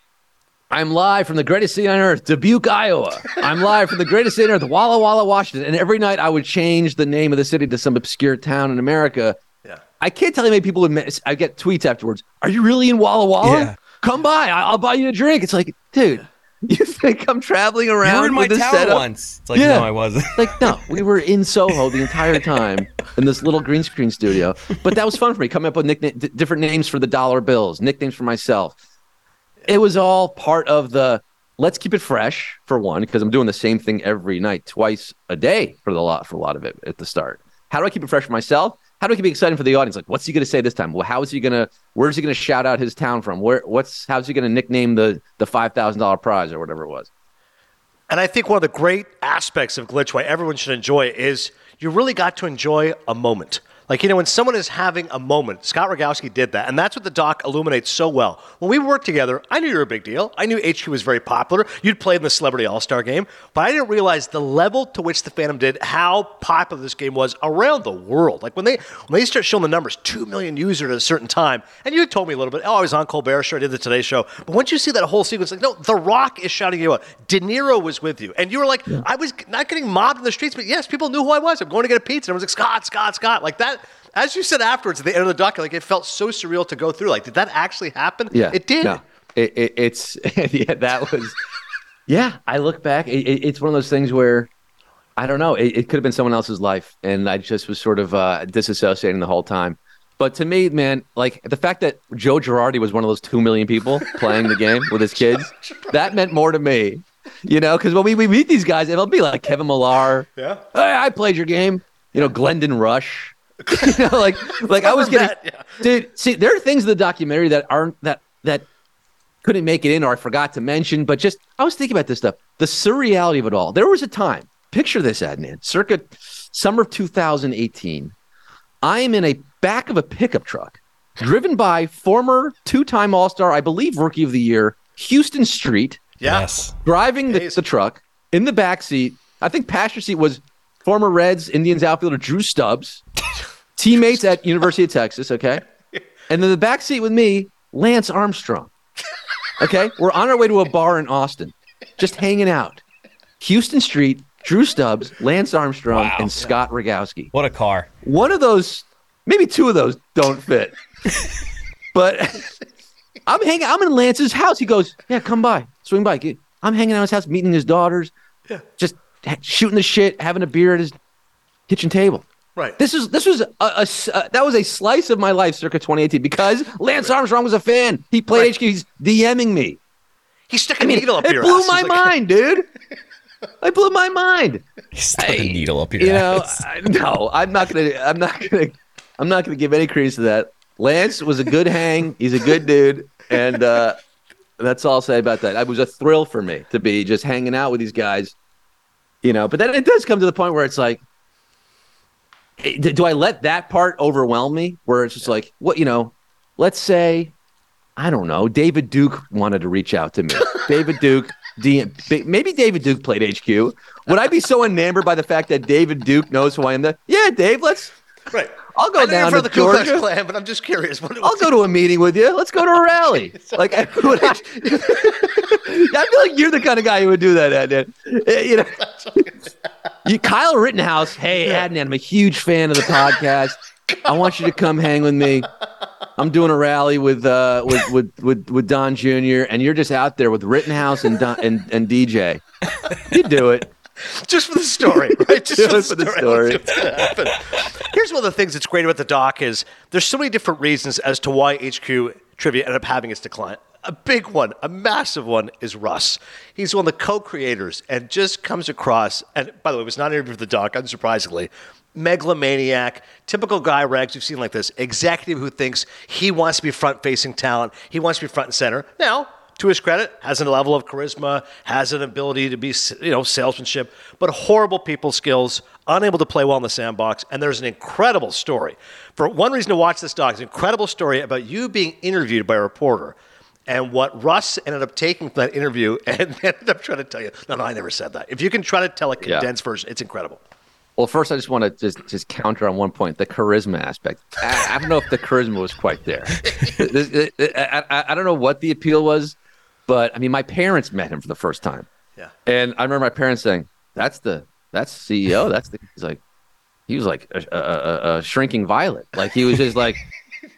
I'm live from the greatest city on earth, Dubuque, Iowa. I'm live from the greatest city on earth, Walla Walla, Washington. And every night I would change the name of the city to some obscure town in America. Yeah. I can't tell you how many people would. miss- I get tweets afterwards. Are you really in Walla Walla? Yeah. Come by. I'll buy you a drink. It's like, dude, you think I'm traveling You around were in my with this town setup? once. It's like, Yeah. no, I wasn't. Like, no, we were in Soho the entire time in this little green screen studio. But that was fun for me, coming up with d- different names for the dollar bills, nicknames for myself. It was all part of the let's keep it fresh for one, because I'm doing the same thing every night, twice a day for the lot for a lot of it at the start. How do I keep it fresh for myself? How do keep it exciting for the audience? Like, what's he going to say this time? Well, how is he going to? Where's he going to shout out his town from? Where? What's? How's he going to nickname the the five thousand dollar prize or whatever it was? And I think one of the great aspects of Glitch, why everyone should enjoy it, is you really got to enjoy a moment. Like, you know, when someone is having a moment, Scott Rogowsky did that. And that's what the doc illuminates so well. When we worked together, I knew you were a big deal. I knew HQ was very popular. You'd played in the Celebrity All Star game. But I didn't realize the level to which the Phantom did, how popular this game was around the world. Like, when they when they start showing the numbers, 2 million users at a certain time, and you told me a little bit, oh, I was on Colbert Show, I did the Today Show. But once you see that whole sequence, like, no, The Rock is shouting you out. De Niro was with you. And you were like, I was not getting mobbed in the streets, but yes, people knew who I was. I'm going to get a pizza. And I was like, Scott, Scott, Scott. Like that. As you said afterwards at the end of the doc, like it felt so surreal to go through. Like, did that actually happen? Yeah, It did. No, it, it, it's yeah, that was. Yeah, I look back. It, it- it's one of those things where I don't know. It, it could have been someone else's life, and I just was sort of uh, disassociating the whole time. But to me, man, like the fact that Joe Girardi was one of those two million people playing the game with his kids, that meant more to me. You know, because when we, we meet these guys, it'll be like Kevin Millar. Yeah. Hey, I played your game. You know, Glendon Rusch. you know, like like I was getting, Former vet, dude. See, there are things in the documentary that aren't that that couldn't make it in or I forgot to mention, but just I was thinking about this stuff. The surreality of it all. There was a time. Picture this, Adnan. Circa summer of 2018. I am in a back of a pickup truck, driven by former two-time All-Star, I believe, Rookie of the Year, Huston Street Yes. driving the, the truck in the back seat. I think passenger seat was former Reds Indians outfielder Drew Stubbs, teammates at University of Texas. Okay, and then the back seat with me, Lance Armstrong. Okay, we're on our way to a bar in Austin, just hanging out. Huston Street, Drew Stubbs, Lance Armstrong, Wow. and Scott Rogowsky. What a car. One of those, maybe two of those don't fit. but I'm hanging. I'm in Lance's house. He goes, "Yeah, come by, swing by." I'm hanging out at his house, meeting his daughters, yeah. just shooting the shit, having a beer at his kitchen table. Right. This is this was a, a s- uh, that was a slice of my life circa 2018 because Lance Armstrong was a fan. He played Right. HQ. He's DMing me. He stuck I mean, a needle up it your blew ass. my mind, dude. I blew my mind. Stick a needle up your You know. I, no, I'm not gonna. I'm not gonna. I'm not gonna give any credence to that. Lance was a good hang. He's a good dude, and uh, that's all I'll say about that. It was a thrill for me to be just hanging out with these guys. You know, but then it does come to the point where it's like, do I let that part overwhelm me? Where it's just like, what you know? Let's say, I don't know. David Duke wanted to reach out to me. David Duke. DM, maybe David Duke played HQ. Would I be so enamored by the fact that David Duke knows who I am? That yeah, Dave, let's. Right. I'll go I know you're down for to the Ku Klux Georgia. Klan, but I'm just curious. What, I'll go to a meeting with you. Let's go to a rally. like, I, would I, I feel like you're the kind of guy who would do that, Adnan. Eh, You know, you, Kyle Rittenhouse. Hey, Adnan, I'm a huge fan of the podcast. I want you to come hang with me. I'm doing a rally with uh with with with, with Don Jr. and you're just out there with Rittenhouse and Don, and and DJ. You do it. Just for the story, right? Just Just for the story. Let's see what's gonna happen. Here's one of the things that's great about the doc is there's so many different reasons as to why HQ trivia ended up having its decline. A big one, a massive one, is Russ. He's one of the co-creators and just comes across. And by the way, it was not an interview for the doc, unsurprisingly. Megalomaniac, typical guy rags you've seen like this, executive who thinks he wants to be front-facing talent, he wants to be front and center. Now, to his credit, has a level of charisma, has an ability to be, you know, salesmanship, but horrible people skills, unable to play well in the sandbox. And there's an incredible story. For one reason to watch this doc, it's an incredible story about you being interviewed by a reporter and what Russ ended up taking from that interview and ended up trying to tell you. No, no, I never said that. If you can try to tell a Yeah. condensed version, it's incredible. Well, first, I just want to just just counter on one point: the charisma aspect. I, I don't know if the charisma was quite there. I, I, I don't know what the appeal was, but I mean, my parents met him for the first time, Yeah. and I remember my parents saying, "That's the that's CEO. That's the." He's like, he was like a, a, a, shrinking violet. Like he was just like,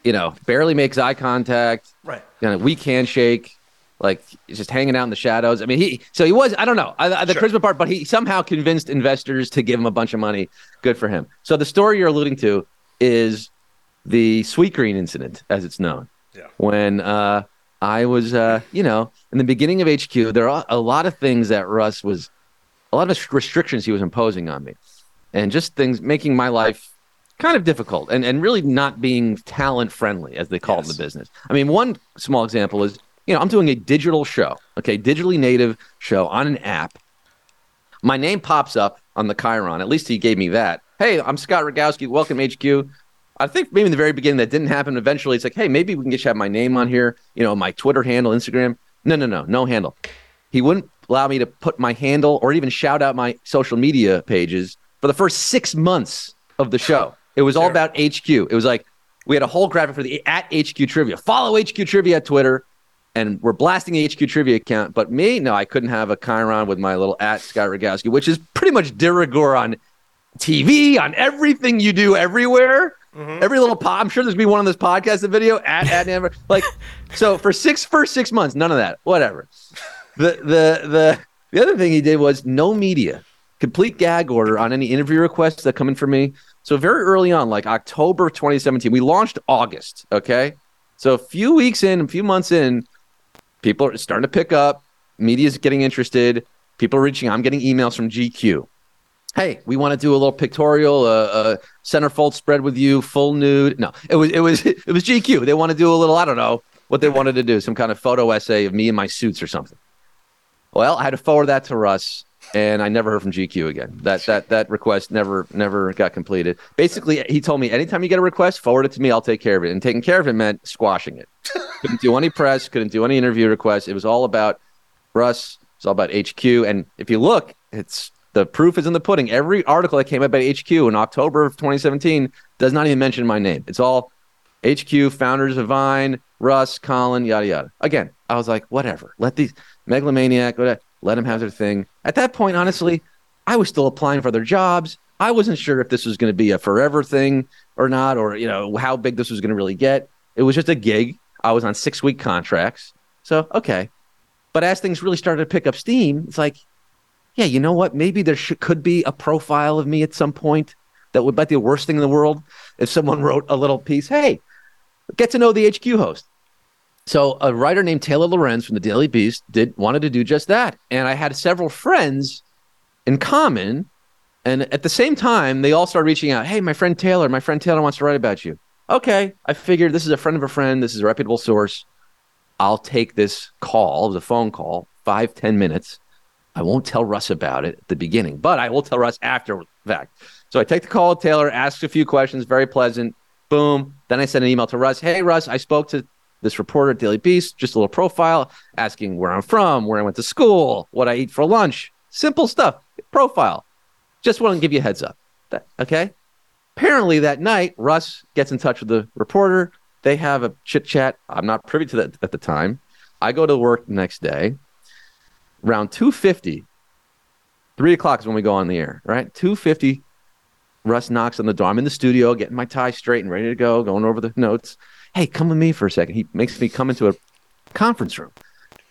you know, barely makes eye contact. Right. Kind of weak handshake. Like just hanging out in the shadows. I mean, he so he was. I don't know I, I- the Sure. charisma part, but he somehow convinced investors to give him a bunch of money. Good for him. So the story you're alluding to is the Sweetgreen incident, as it's known. Yeah. When uh, I was, uh, you know, in the beginning of HQ, there are a lot of things that Russ was, a lot of restrictions he was imposing on me, and just things making my life kind of difficult and, and really not being talent friendly, as they call it in the business. I mean, one small example is, you know, I'm doing a digital show, okay, digitally native show on an app. My name pops up on the Chiron. At least he gave me that. Hey, I'm Scott Rogowsky. Welcome, HQ. I think maybe in the very beginning that didn't happen. Eventually, it's like, hey, maybe we can get you have my name on here. You know, my Twitter handle, Instagram. No, no, no, no handle. He wouldn't allow me to put my handle or even shout out my social media pages for the first six months of the show. It was all about HQ. It was like we had a whole graphic for the at HQ Trivia. Follow HQ Trivia at Twitter, and we're blasting the HQ Trivia account. But me, no, I couldn't have a Chiron with my little at Scott Rogowsky, which is pretty much de rigueur on TV, on everything you do everywhere. Mm-hmm. Every little pod, I'm sure there's gonna be one on this podcast, the video at at Amber. Like, so for six first six months, none of that. Whatever. The the the the other thing he did was no media, complete gag order on any interview requests that come in for me. So very early on, like October 2017, we launched August. Okay, so a few weeks in, a few months in, people are starting to pick up. Media's getting interested. People are reaching. I'm getting emails from GQ hey, we want to do a little pictorial, uh, uh, centerfold spread with you, full nude. No, it was it was it was GQ. They want to do a little, I don't know what they wanted to do, some kind of photo essay of me in my suits or something. Well, I had to forward that to Russ, and I never heard from GQ again. That that that request never never got completed. Basically, he told me anytime you get a request, forward it to me. I'll take care of it. And taking care of it meant squashing it. couldn't do any press, couldn't do any interview requests. It was all about Russ. It's all about HQ. And if you look, it's the proof is in the pudding. Every article that came out about HQ in October of 2017 does not even mention my name. It's all HQ, founders of Vine, Russ, Colin, yada yada. Again, I was like, whatever. Let these megalomaniac, whatever, let them have their thing. At that point, honestly, I was still applying for their jobs. I wasn't sure if this was going to be a forever thing or not, or you know how big this was going to really get. It was just a gig. I was on six week contracts, so okay. But as things really started to pick up steam, it's like, yeah, you know what? Maybe there should, could be a profile of me at some point that would be the worst thing in the world if someone wrote a little piece. Hey, get to know the HQ host. So a writer named Taylor Lorenz from the Daily Beast did wanted to do just that, and I had several friends in common. And at the same time, they all started reaching out. Hey, my friend Taylor, my friend Taylor wants to write about you. Okay, I figured this is a friend of a friend. This is a reputable source. I'll take this call, the phone call, five ten minutes. I won't tell Russ about it at the beginning, but I will tell Russ after the fact. So I take the call with Taylor, ask a few questions, very pleasant. Boom. Then I send an email to Russ. Hey, Russ, I spoke to this reporter at Daily Beast, just a little profile, asking where I'm from, where I went to school, what I eat for lunch. Simple stuff. Profile. Just want to give you a heads up. That, okay. Apparently that night, Russ gets in touch with the reporter. They have a chit chat. I'm not privy to that at the time. I go to work the next day. Around 250, three o'clock is when we go on the air, right? 250, Russ knocks on the door. I'm in the studio, getting my tie straight and ready to go, going over the notes. Hey, come with me for a second. He makes me come into a conference room.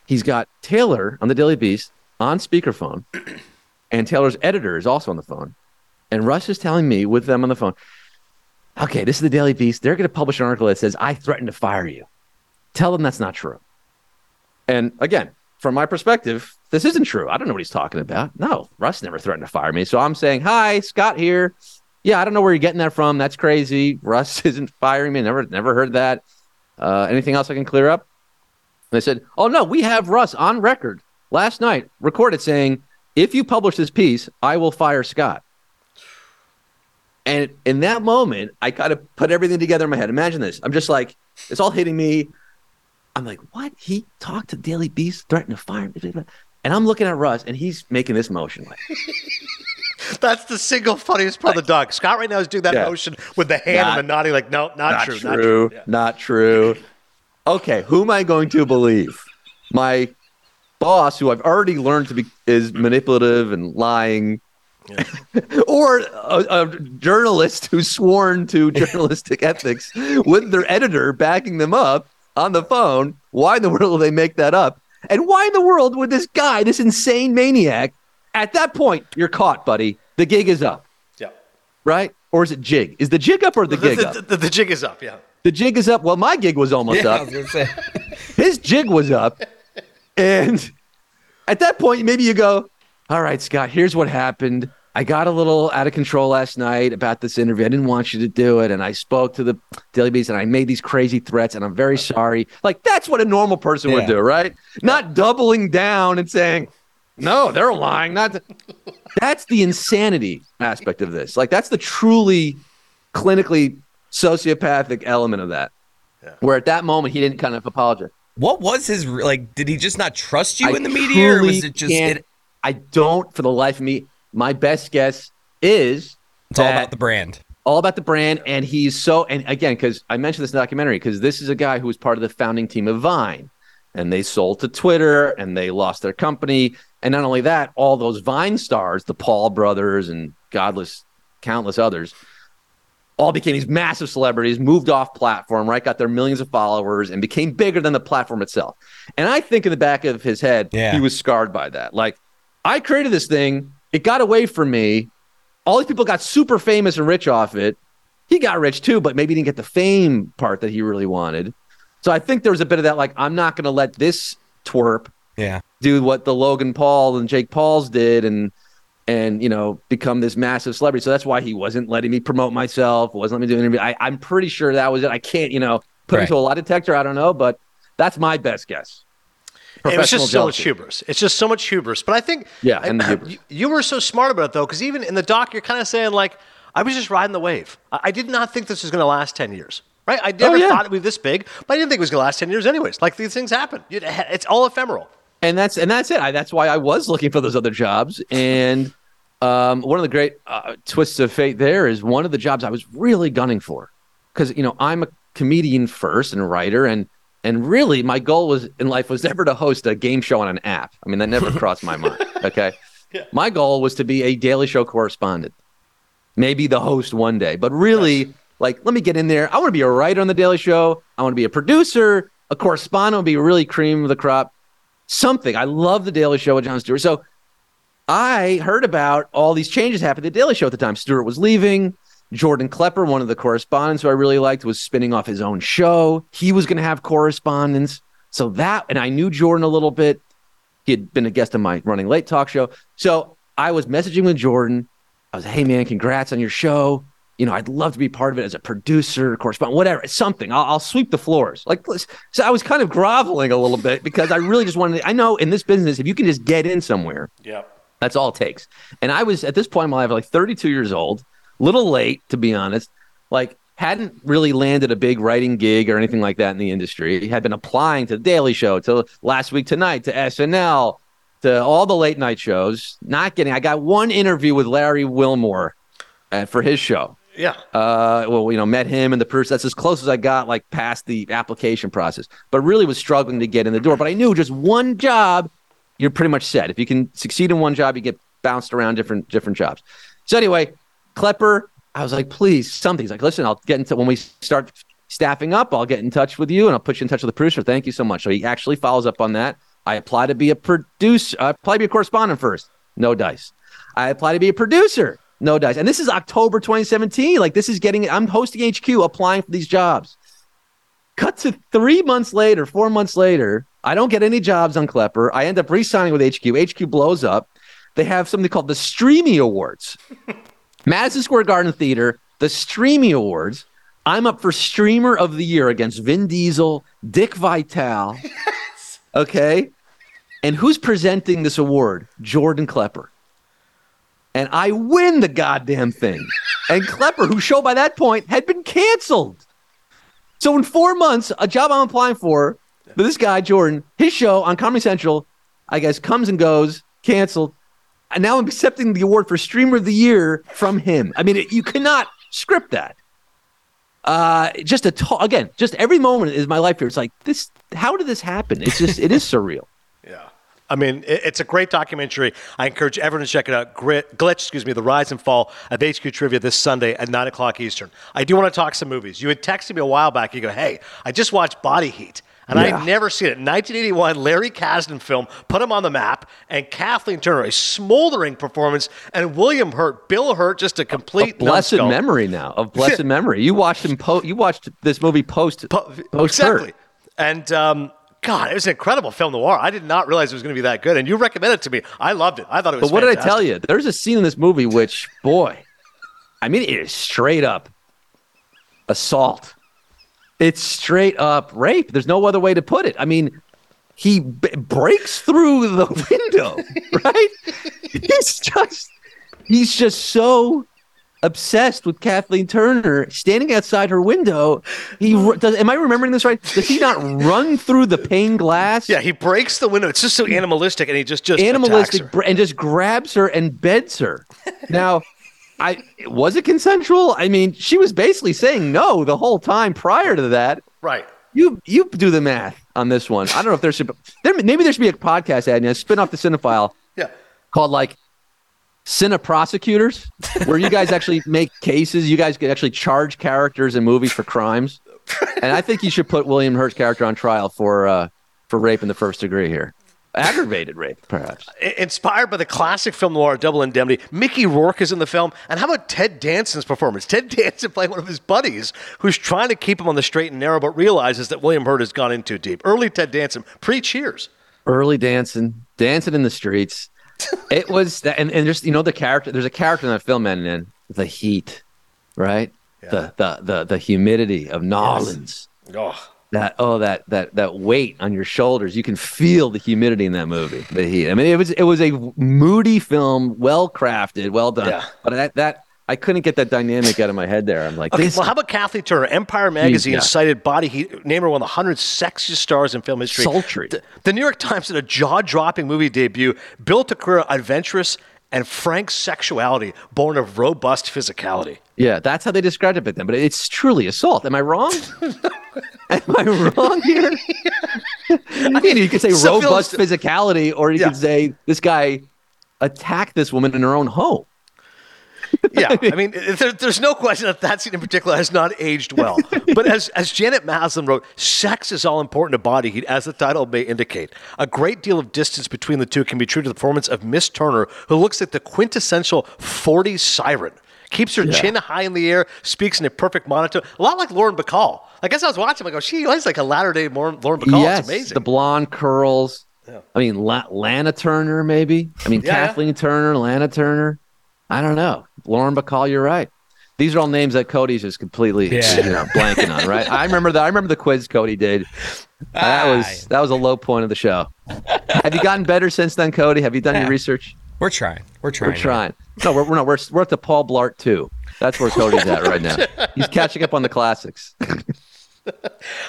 He's got Taylor on the Daily Beast on speakerphone, and Taylor's editor is also on the phone. And Russ is telling me with them on the phone, okay, this is the Daily Beast. They're going to publish an article that says, I threatened to fire you. Tell them that's not true. And again, from my perspective, this isn't true. I don't know what he's talking about. No, Russ never threatened to fire me. So I'm saying, hi, Scott here. Yeah, I don't know where you're getting that from. That's crazy. Russ isn't firing me. Never, never heard that. Uh, anything else I can clear up? And they said, oh no, we have Russ on record last night, recorded saying, if you publish this piece, I will fire Scott. And in that moment, I kind of put everything together in my head. Imagine this. I'm just like, it's all hitting me. I'm like, what? He talked to Daily Beast, threatened to fire me. And I'm looking at Russ, and he's making this motion. Like, That's the single funniest part of the dog. Scott right now is doing that Yeah. motion with the hand Not- and the nodding, like, no, not, not true, true, not true. Yeah. not true. Okay, who am I going to believe? My boss, who I've already learned to be is manipulative and lying, or a, a journalist who's sworn to journalistic ethics with their editor backing them up on the phone. Why in the world will they make that up? And why in the world would this guy, this insane maniac, at that point, you're caught, buddy. The gig is up, Yeah. right? Or is it jig? Is the jig up or the The, gig the, up? the- the jig is up, yeah. The jig is up. Well, my gig was almost Yeah, I up. was say. His jig was up. And at that point, maybe you go, All right, Scott, here's what happened. I got a little out of control last night about this interview. I didn't want you to do it. And I spoke to the Daily Beast and I made these crazy threats and I'm very uh-huh. sorry. Like, that's what a normal person would do, right? Not doubling down and saying, No, they're lying. Not th-" that's the insanity aspect of this. Like, that's the truly clinically sociopathic element of that. Where at that moment he didn't kind of apologize. What was his like? Did he just not trust you I in the media, or was it just? It, I don't, for the life of me. My best guess is it's all about the brand. all about the brand, and he's so. And again, because I mentioned this in the documentary, because this is a guy who was part of the founding team of Vine, and they sold to Twitter, and they lost their company, and not only that, all those Vine stars, the Paul brothers, and godless countless others. All became these massive celebrities, moved off platform, right? Got their millions of followers and became bigger than the platform itself. And I think in the back of his head, Yeah. he was scarred by that. Like, I created this thing, it got away from me. All these people got super famous and rich off it. He got rich too, but maybe he didn't get the fame part that he really wanted. So I think there was a bit of that, like, I'm not going to let this twerp Yeah. do what the Logan Paul and Jake Pauls did and and you know become this massive celebrity. So that's why he wasn't letting me promote myself, wasn't letting me do an interview. I, I'm pretty sure that was it. I can't, you know, put Right. into a lie detector. I don't know, but that's my best guess. It was just so much hubris. It's just so much hubris. But I think, Yeah, I- and the hubris. you, you were so smart about it though, because even in the doc, you're kind of saying like, I was just riding the wave. I, I did not think this was going to last ten years. Right? I never Oh, yeah. thought it would be this big, but I didn't think it was going to last ten years, anyways. Like these things happen. It's all ephemeral. and that's and that's it. I, that's why I was looking for those other jobs. And um, one of the great uh, twists of fate there is one of the jobs I was really gunning for, because you know I'm a comedian first and a writer, and and really my goal was in life was never to host a game show on an app. I mean that never crossed my mind. Okay, my goal was to be a Daily Show correspondent, maybe the host one day, but really. Like, let me get in there. I want to be a writer on the Daily Show. I want to be a producer, a correspondent, would be really cream of the crop something. I love the Daily Show with Jon Stewart. So I heard about all these changes happening at the Daily Show at the time. Stewart was leaving. Jordan Klepper, one of the correspondents who I really liked, was spinning off his own show. He was going to have correspondence. So that, and I knew Jordan a little bit. He had been a guest on my running late talk show. So I was messaging with Jordan. I was, hey man, congrats on your show. You know, I'd love to be part of it as a producer, correspondent, whatever, something. I'll, I'll sweep the floors. Like, so I was kind of groveling a little bit because I really just wanted. To, I know in this business, if you can just get in somewhere, yeah, that's all it takes. And I was at this point in my life, like 32 years old, little late to be honest. Like, hadn't really landed a big writing gig or anything like that in the industry. He had been applying to the Daily Show, to last week tonight, to SNL, to all the late night shows. Not getting. I got one interview with Larry Wilmore uh, for his show. Yeah. Uh, well, you know, met him and the person. That's as close as I got, like past the application process. But really was struggling to get in the door. But I knew just one job, you're pretty much set. If you can succeed in one job, you get bounced around different different jobs. So anyway, Klepper, I was like, please, something. He's like, listen, I'll get into when we start staffing up, I'll get in touch with you and I'll put you in touch with the producer. Thank you so much. So he actually follows up on that. I apply to be a producer. I apply to be a correspondent first. No dice. I apply to be a producer. No dice. And this is October 2017. Like this is getting, I'm hosting HQ, applying for these jobs. Cut to three months later, four months later, I don't get any jobs on Klepper. I end up re-signing with HQ. HQ blows up. They have something called the Streamy Awards. Madison Square Garden Theater, the Streamy Awards. I'm up for Streamer of the Year against Vin Diesel, Dick Vitale. Okay. And who's presenting this award? Jordan Klepper and I win the goddamn thing. and Klepper, whose show by that point had been canceled. So in four months, a job I'm applying for, but this guy, Jordan, his show on Comedy Central, I guess, comes and goes, canceled. Now I'm accepting the award for Streamer of the Year from him. I mean, it, you cannot script that. Uh, just a t- again, just every moment is my life here. It's like this. How did this happen? It's just, it is surreal. Yeah. I mean, it's a great documentary. I encourage everyone to check it out. Grit, Glitch, excuse me, The Rise and Fall of HQ Trivia this Sunday at 9 o'clock Eastern. I do want to talk some movies. You had texted me a while back. You go, hey, I just watched Body Heat. And yeah. I had never seen it. 1981, Larry Kasdan film put him on the map, and Kathleen Turner, a smoldering performance, and William Hurt, Bill Hurt, just a complete of blessed numbskull. memory now of blessed memory. You watched him. Po- you watched this movie post. Po- post exactly. Hurt. And um, God, it was an incredible film noir. I did not realize it was going to be that good, and you recommended it to me. I loved it. I thought it was. But what fantastic. did I tell you? There's a scene in this movie which, boy, I mean, it is straight up assault. It's straight up rape. There's no other way to put it. I mean, he b- breaks through the window, right? he's just, he's just so obsessed with Kathleen Turner standing outside her window. He does. Am I remembering this right? Does he not run through the pane glass? Yeah, he breaks the window. It's just so animalistic, and he just just animalistic and just grabs her and beds her. Now. I was it consensual? I mean, she was basically saying no the whole time prior to that. Right. You you do the math on this one. I don't know if there should there maybe there should be a podcast ad, you know, spin off the Cinephile. Yeah. Called like Cine prosecutors, where you guys actually make cases. You guys can actually charge characters in movies for crimes. And I think you should put William Hurt's character on trial for uh, for rape in the first degree here. Aggravated rape, perhaps. Uh, inspired by the classic film noir Double Indemnity, Mickey Rourke is in the film. And how about Ted Danson's performance? Ted Danson playing one of his buddies who's trying to keep him on the straight and narrow, but realizes that William Hurt has gone in too deep. Early Ted Danson, pre Cheers. Early Danson, dancing in the streets it was that, and, and just you know the character. There's a character in that film, and then the heat, right? Yeah. The, the the the humidity of Nolans. Yes. Oh. That oh that that that weight on your shoulders. You can feel the humidity in that movie. The heat. I mean, it was it was a moody film, well crafted, well done. Yeah. But that that I couldn't get that dynamic out of my head there. I'm like, okay, well, how about Kathleen Turner? Empire Magazine yeah. cited Body Heat, named her one of the 100 sexiest stars in film history. Sultry. The, the New York Times did a jaw dropping movie debut, built a career adventurous and frank sexuality born of robust physicality. Yeah, that's how they described it back then. But it's truly assault. Am I wrong? Am I wrong here? I mean, you could say robust physicality, or you yeah. could say this guy attacked this woman in her own home yeah, I mean, there, there's no question that that scene in particular has not aged well. But as, as Janet Maslin wrote, sex is all important to body heat, as the title may indicate. A great deal of distance between the two can be true to the performance of Miss Turner, who looks like the quintessential 40s siren. keeps her chin high in the air, speaks in a perfect monotone, a lot like Lauren Bacall. I guess I was watching. I go, oh, she is like a latter day Lauren Bacall. yes, it's amazing. the blonde curls. I mean, La- Lana Turner, maybe. I mean, Yeah, yeah. Kathleen Turner, Lana Turner. I don't know. Lauren Bacall, you're right. These are all names that Cody's just completely Yeah. you know, blanking on, right? I remember that. I remember the quiz Cody did. That was that was a low point of the show. Have you gotten better since then, Cody? Have you done your research? We're trying. We're trying. We're trying. No, we're, we're not. We're, we're at the Paul Blart too. That's where Cody's at right now. He's catching up on the classics.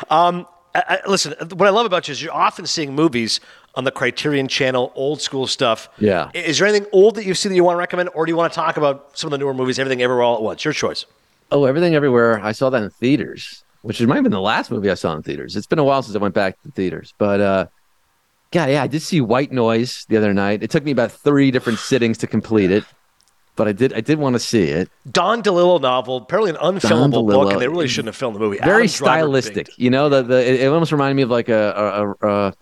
Um, I, I, listen, what I love about you is you're often seeing movies on the Criterion Channel, old school stuff. Yeah. Is there anything old that you've seen that you want to recommend, or do you want to talk about some of the newer movies, Everything Everywhere All at Once? Your choice. Oh, Everything Everywhere. I saw that in theaters, which might have been the last movie I saw in theaters. It's been a while since I went back to the theaters, but uh, God, yeah, I did see White Noise the other night. It took me about three different sittings to complete it, but I did. I did want to see it. Don DeLillo novel, apparently an unfilmable book, and they really shouldn't have filmed the movie. Very stylistic, you know. The the it, it almost reminded me of like a a a, a,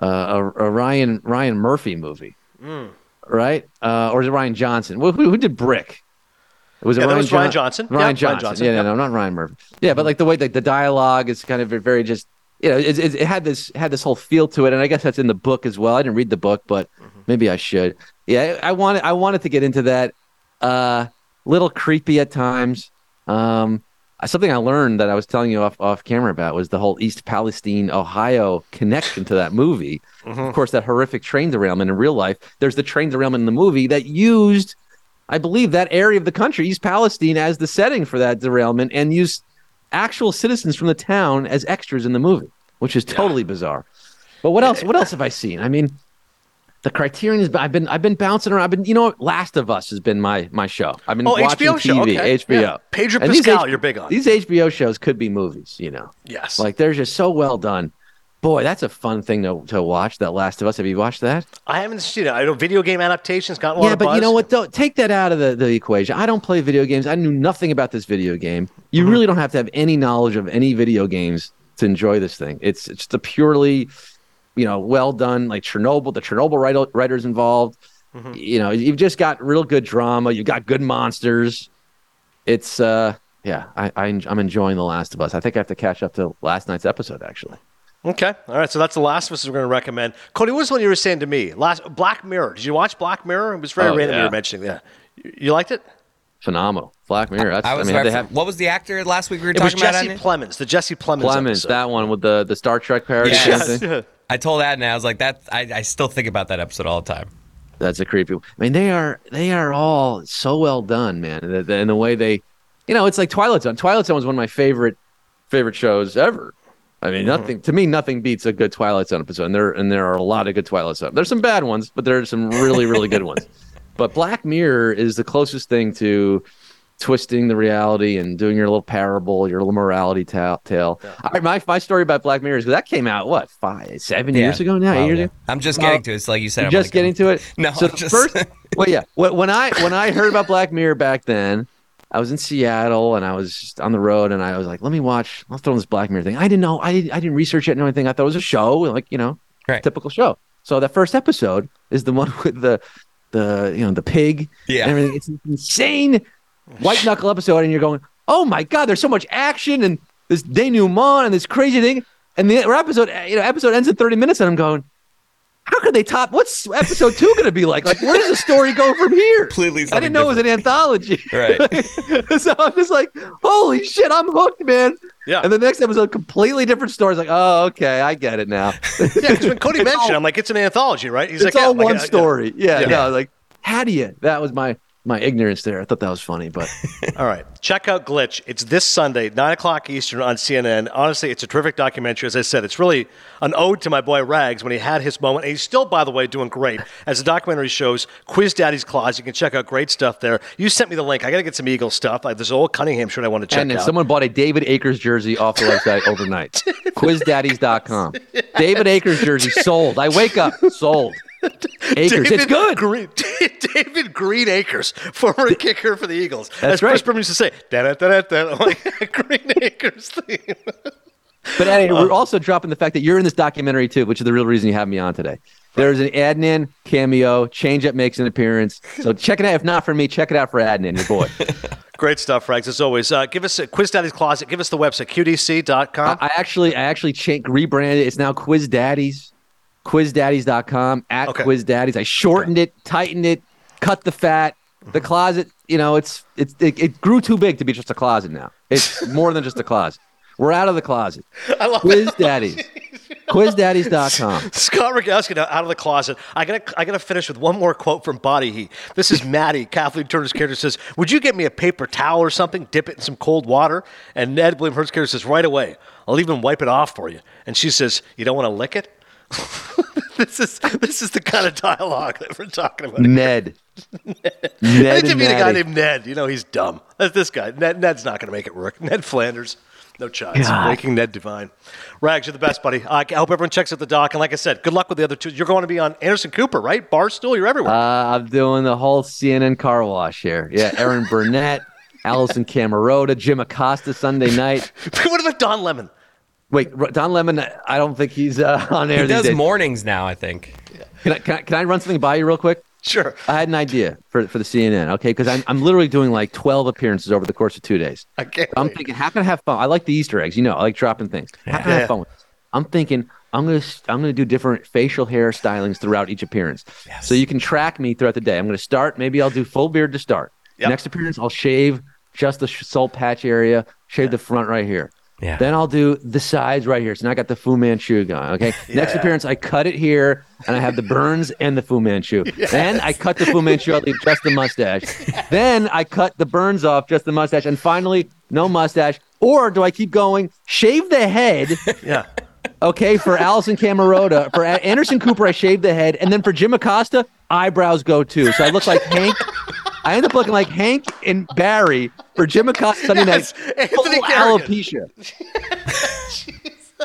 a, a, a Ryan Ryan Murphy movie, Hmm. right? Uh, or is it Rian Johnson? Who, who, who did Brick? Was it Yeah, Ryan, was Rian Johnson. Yeah, Ryan Rian Johnson. Johnson, Yeah, yeah. no, no, not Ryan Murphy. Yeah, but like the way like the dialogue is kind of very just you know it, it, it had this had this whole feel to it, and I guess that's in the book as well. I didn't read the book, but Mm-hmm. maybe I should. Yeah, I wanted I wanted to get into that. Uh, little creepy at times. Um, something I learned that I was telling you off off camera about was the whole East Palestine, Ohio connection to that movie. Mm-hmm. Of course, that horrific train derailment in real life. There's the train derailment in the movie that used, I believe, that area of the country, East Palestine, as the setting for that derailment, and used actual citizens from the town as extras in the movie, which is totally bizarre. But what else? What else have I seen? I mean, the Criterion is. I've been. I've been bouncing around. I've been. You know. Last of Us has been my my show. I've been Oh, watching HBO show, okay. HBO. Yeah. Pedro And Pascal, H- you're big on. These HBO shows could be movies. You know, Yes. like they're just so well done. Boy, that's a fun thing to to watch. That Last of Us. Have you watched that? I haven't seen it. I know video game adaptations got a lot of fun. yeah, but buzz. you know what? Though, take that out of the, the equation. I don't play video games. I knew nothing about this video game. You Mm-hmm. really don't have to have any knowledge of any video games to enjoy this thing. It's it's the purely, you know, well done. Like Chernobyl, the Chernobyl writer, writers involved. Mm-hmm. You know, you've just got real good drama. You've got good monsters. It's uh, yeah. I, I I'm enjoying The Last of Us. I think I have to catch up to last night's episode actually. Okay. All right. So that's the last of us we're going to recommend. Cody, what was one you were saying to me? Last Black Mirror. Did you watch Black Mirror? It was very Oh, random you were mentioning. Yeah. You, you liked it? Phenomenal. Black Mirror. That's, I I, was mean, right they have what was the actor last week we were It was talking about? Jesse Adnan? Plemons, the Jesse Plemons. Clemens. episode. That one with the the Star Trek parody. Yes. kind of thing. I told Adnan, I was like, that. I, I still think about that episode all the time. That's a creepy. I mean, they are they are all so well done, man. And the, and the way they, you know, it's like Twilight Zone. Twilight Zone was one of my favorite favorite shows ever. I mean, mm-hmm. nothing to me, nothing beats a good Twilight Zone episode. And there and there are a lot of good Twilight Zone. There's some bad ones, but there are some really really good ones. But Black Mirror is the closest thing to twisting the reality and doing your little parable, your little morality ta- tale. I, my my story about Black Mirror is that came out what five, seven years ago now, Well, years yeah. ago. I'm just getting to it. It's like you said. I'm just getting to it. No, So I'm just- first, well, yeah. When when I when I heard about Black Mirror back then, I was in Seattle and I was just on the road, and I was like, let me watch. I'll throw on this Black Mirror thing. I didn't know. I I didn't research it. Know anything. I thought it was a show, like you know, Right. typical show. So that first episode is the one with the the you know the pig. Yeah. And everything. It's insane white knuckle episode, and you're going, oh my god, there's so much action and this denouement and this crazy thing. And the episode, you know, episode ends in 30 minutes, and I'm going, how could they top? What's episode two going to be like? Like, where does the story go from here? Completely I didn't know it was an anthology. Right. so I'm just like, holy shit, I'm hooked, man. Yeah. And the next episode, completely different story. It's like, oh, okay, I get it now. Yeah, because when Cody It's mentioned, all- I'm like, it's an anthology, right? He's it's like, yeah, all like, one yeah. story. Yeah, Yeah. no, like, how do you? That was my my ignorance there. I thought that was funny, but All right. Check out Glitch. It's this Sunday, 9 o'clock Eastern on CNN. Honestly, it's a terrific documentary. As I said, it's really an ode to my boy Rags when he had his moment. And he's still, by the way, doing great. As the documentary shows, Quiz Daddy's Claws. You can check out great stuff there. You sent me the link. I got to get some Eagle stuff. Like this old Cunningham shirt I want to check out. and someone bought a David Akers jersey off the website overnight. Quizdaddies.com. David Akers jersey sold. I wake up sold. Akers, it's good. Green, David Green Acres, former kicker for the Eagles. That's As Chris right. Berman used to say, da da da da. Like Green Acres theme. But Eddie, we're also dropping the fact that you're in this documentary too, which is the real reason you have me on today. There's an Adnan cameo. Change Up makes an appearance. So check it out. If not for me, check it out for Adnan, your boy. Great stuff, Rags. As always, uh, give us a Quiz Daddy's Closet. Give us the website, qdc.com. I actually, I actually cha- rebranded. It's now Quiz Daddies, quizdaddies.com at Okay. Quiz Daddies. I shortened it, tightened it, cut the fat. The mm-hmm. closet, you know, it's it's it, it grew too big to be just a closet now. It's more than just a closet. We're out of the closet. I love Quiz it. Daddies. QuizDaddies.com. Scott Rogowsky out of the closet. I gotta I gotta finish with one more quote from Body Heat. This is Maddie, Kathleen Turner's character says, Would you get me a paper towel or something? Dip it in some cold water? And Ned William Hurt's character says, Right away. I'll even wipe it off for you. And she says, You don't want to lick it? this is this is the kind of dialogue that we're talking about. Ned. I Ned think to meet a guy named Ned. You know, he's dumb. That's this guy. Ned, Ned's not going to make it work. Ned Flanders. No chance. God. Making Ned divine. Rags, you're the best, buddy. I hope everyone checks out the doc. And like I said, good luck with the other two. You're going to be on Anderson Cooper, right? Barstool, you're everywhere. Uh, I'm doing the whole CNN car wash here. Yeah, Erin Burnett, Alisyn Camerota, Jim Acosta Sunday night. what about Don Lemon? Wait, Don Lemon, I don't think he's uh, on air He does days. mornings now, I think. Can I, can, I, can I run something by you real quick? Sure. I had an idea for, for the CNN, okay? Because I'm, I'm literally doing like 12 appearances over the course of two days. I can't I'm wait. thinking, how can I have fun? I like the Easter eggs, you know, I like dropping things. How can I have fun? With I'm thinking, I'm gonna I'm gonna do different facial hair stylings throughout each appearance, so you can track me throughout the day. I'm gonna start. Maybe I'll do full beard to start. Yep. Next appearance, I'll shave just the salt patch area, shave the front right here. Yeah. Then I'll do the sides right here. So now I got the Fu Manchu going. Okay. Next appearance, I cut it here, and I have the burns and the Fu Manchu. Then I cut the Fu Manchu, I leave just the mustache. then I cut the burns off, just the mustache, and finally, no mustache. Or do I keep going? Shave the head. Yeah. Okay, for Alisyn Camerota, for Anderson Cooper, I shaved the head, and then for Jim Acosta, eyebrows go too. So I look like Hank. I end up looking like Hank and Barry for Jim Acosta Sunday Yes, night. Full alopecia.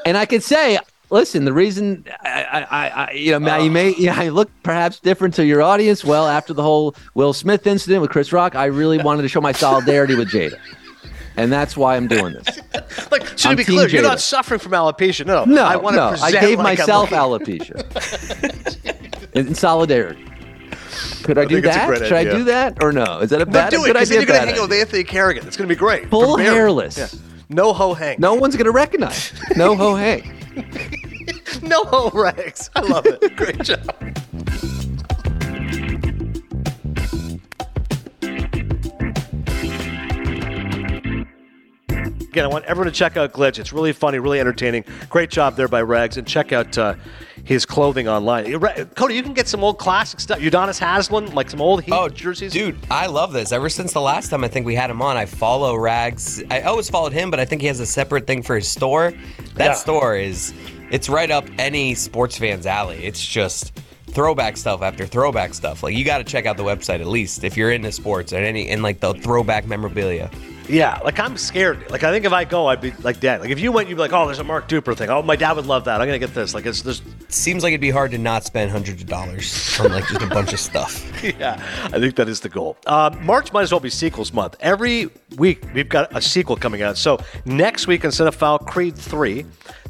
and I could say, listen, the reason I, I, I, you know, Matt, you may, yeah, I look perhaps different to your audience. Well, after the whole Will Smith incident with Chris Rock, I really wanted to show my solidarity with Jada. And that's why I'm doing this. Like, so to I'm be clear, you're not suffering from alopecia. No, No, I want to present I gave like myself alopecia in solidarity. Could I, do it's a that? Should idea. I do that or no? Is that a bad, do it, good idea? you're going to hang out with? Anthony Kerrigan. It's going to be great. Full hairless. Yeah. No ho hang. No one's gonna recognize. No ho hang. No ho Rex. I love it. Great job. Again, I want everyone to check out Glitch. It's really funny, really entertaining. Great job there by Rags. And check out uh, his clothing online. Cody, you can get some old classic stuff. Udonis Haslem, like some old Heat Oh, jerseys. dude, I love this. Ever since the last time I think we had him on, I follow Rags. I always followed him, but I think he has a separate thing for his store. That Yeah. store is, it's right up any sports fan's alley. It's just throwback stuff after throwback stuff. Like you got to check out the website at least if you're into sports and any and like the throwback memorabilia. Yeah, like I'm scared. Like I think if I go, I'd be like dead. Like if you went, you'd be like, oh, there's a Mark Duper thing. Oh, my dad would love that. I'm gonna get this. Like it's there's Seems like it'd be hard to not spend hundreds of dollars on like just a bunch of stuff. yeah, I think that is the goal. Uh, March might as well be sequels month. Every week we've got a sequel coming out. So next week instead of Foul Creed three,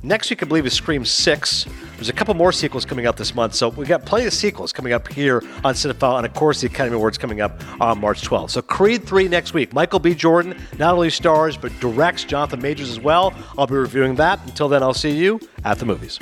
next week I believe is Scream six. There's a couple more sequels coming out this month. So we've got plenty of sequels coming up here on Cinephile, and of course the Academy Awards coming up on March 12th. So Creed three next week. Michael B. Jordan not only stars but directs Jonathan Majors as well. I'll be reviewing that. Until then, I'll see you at the movies.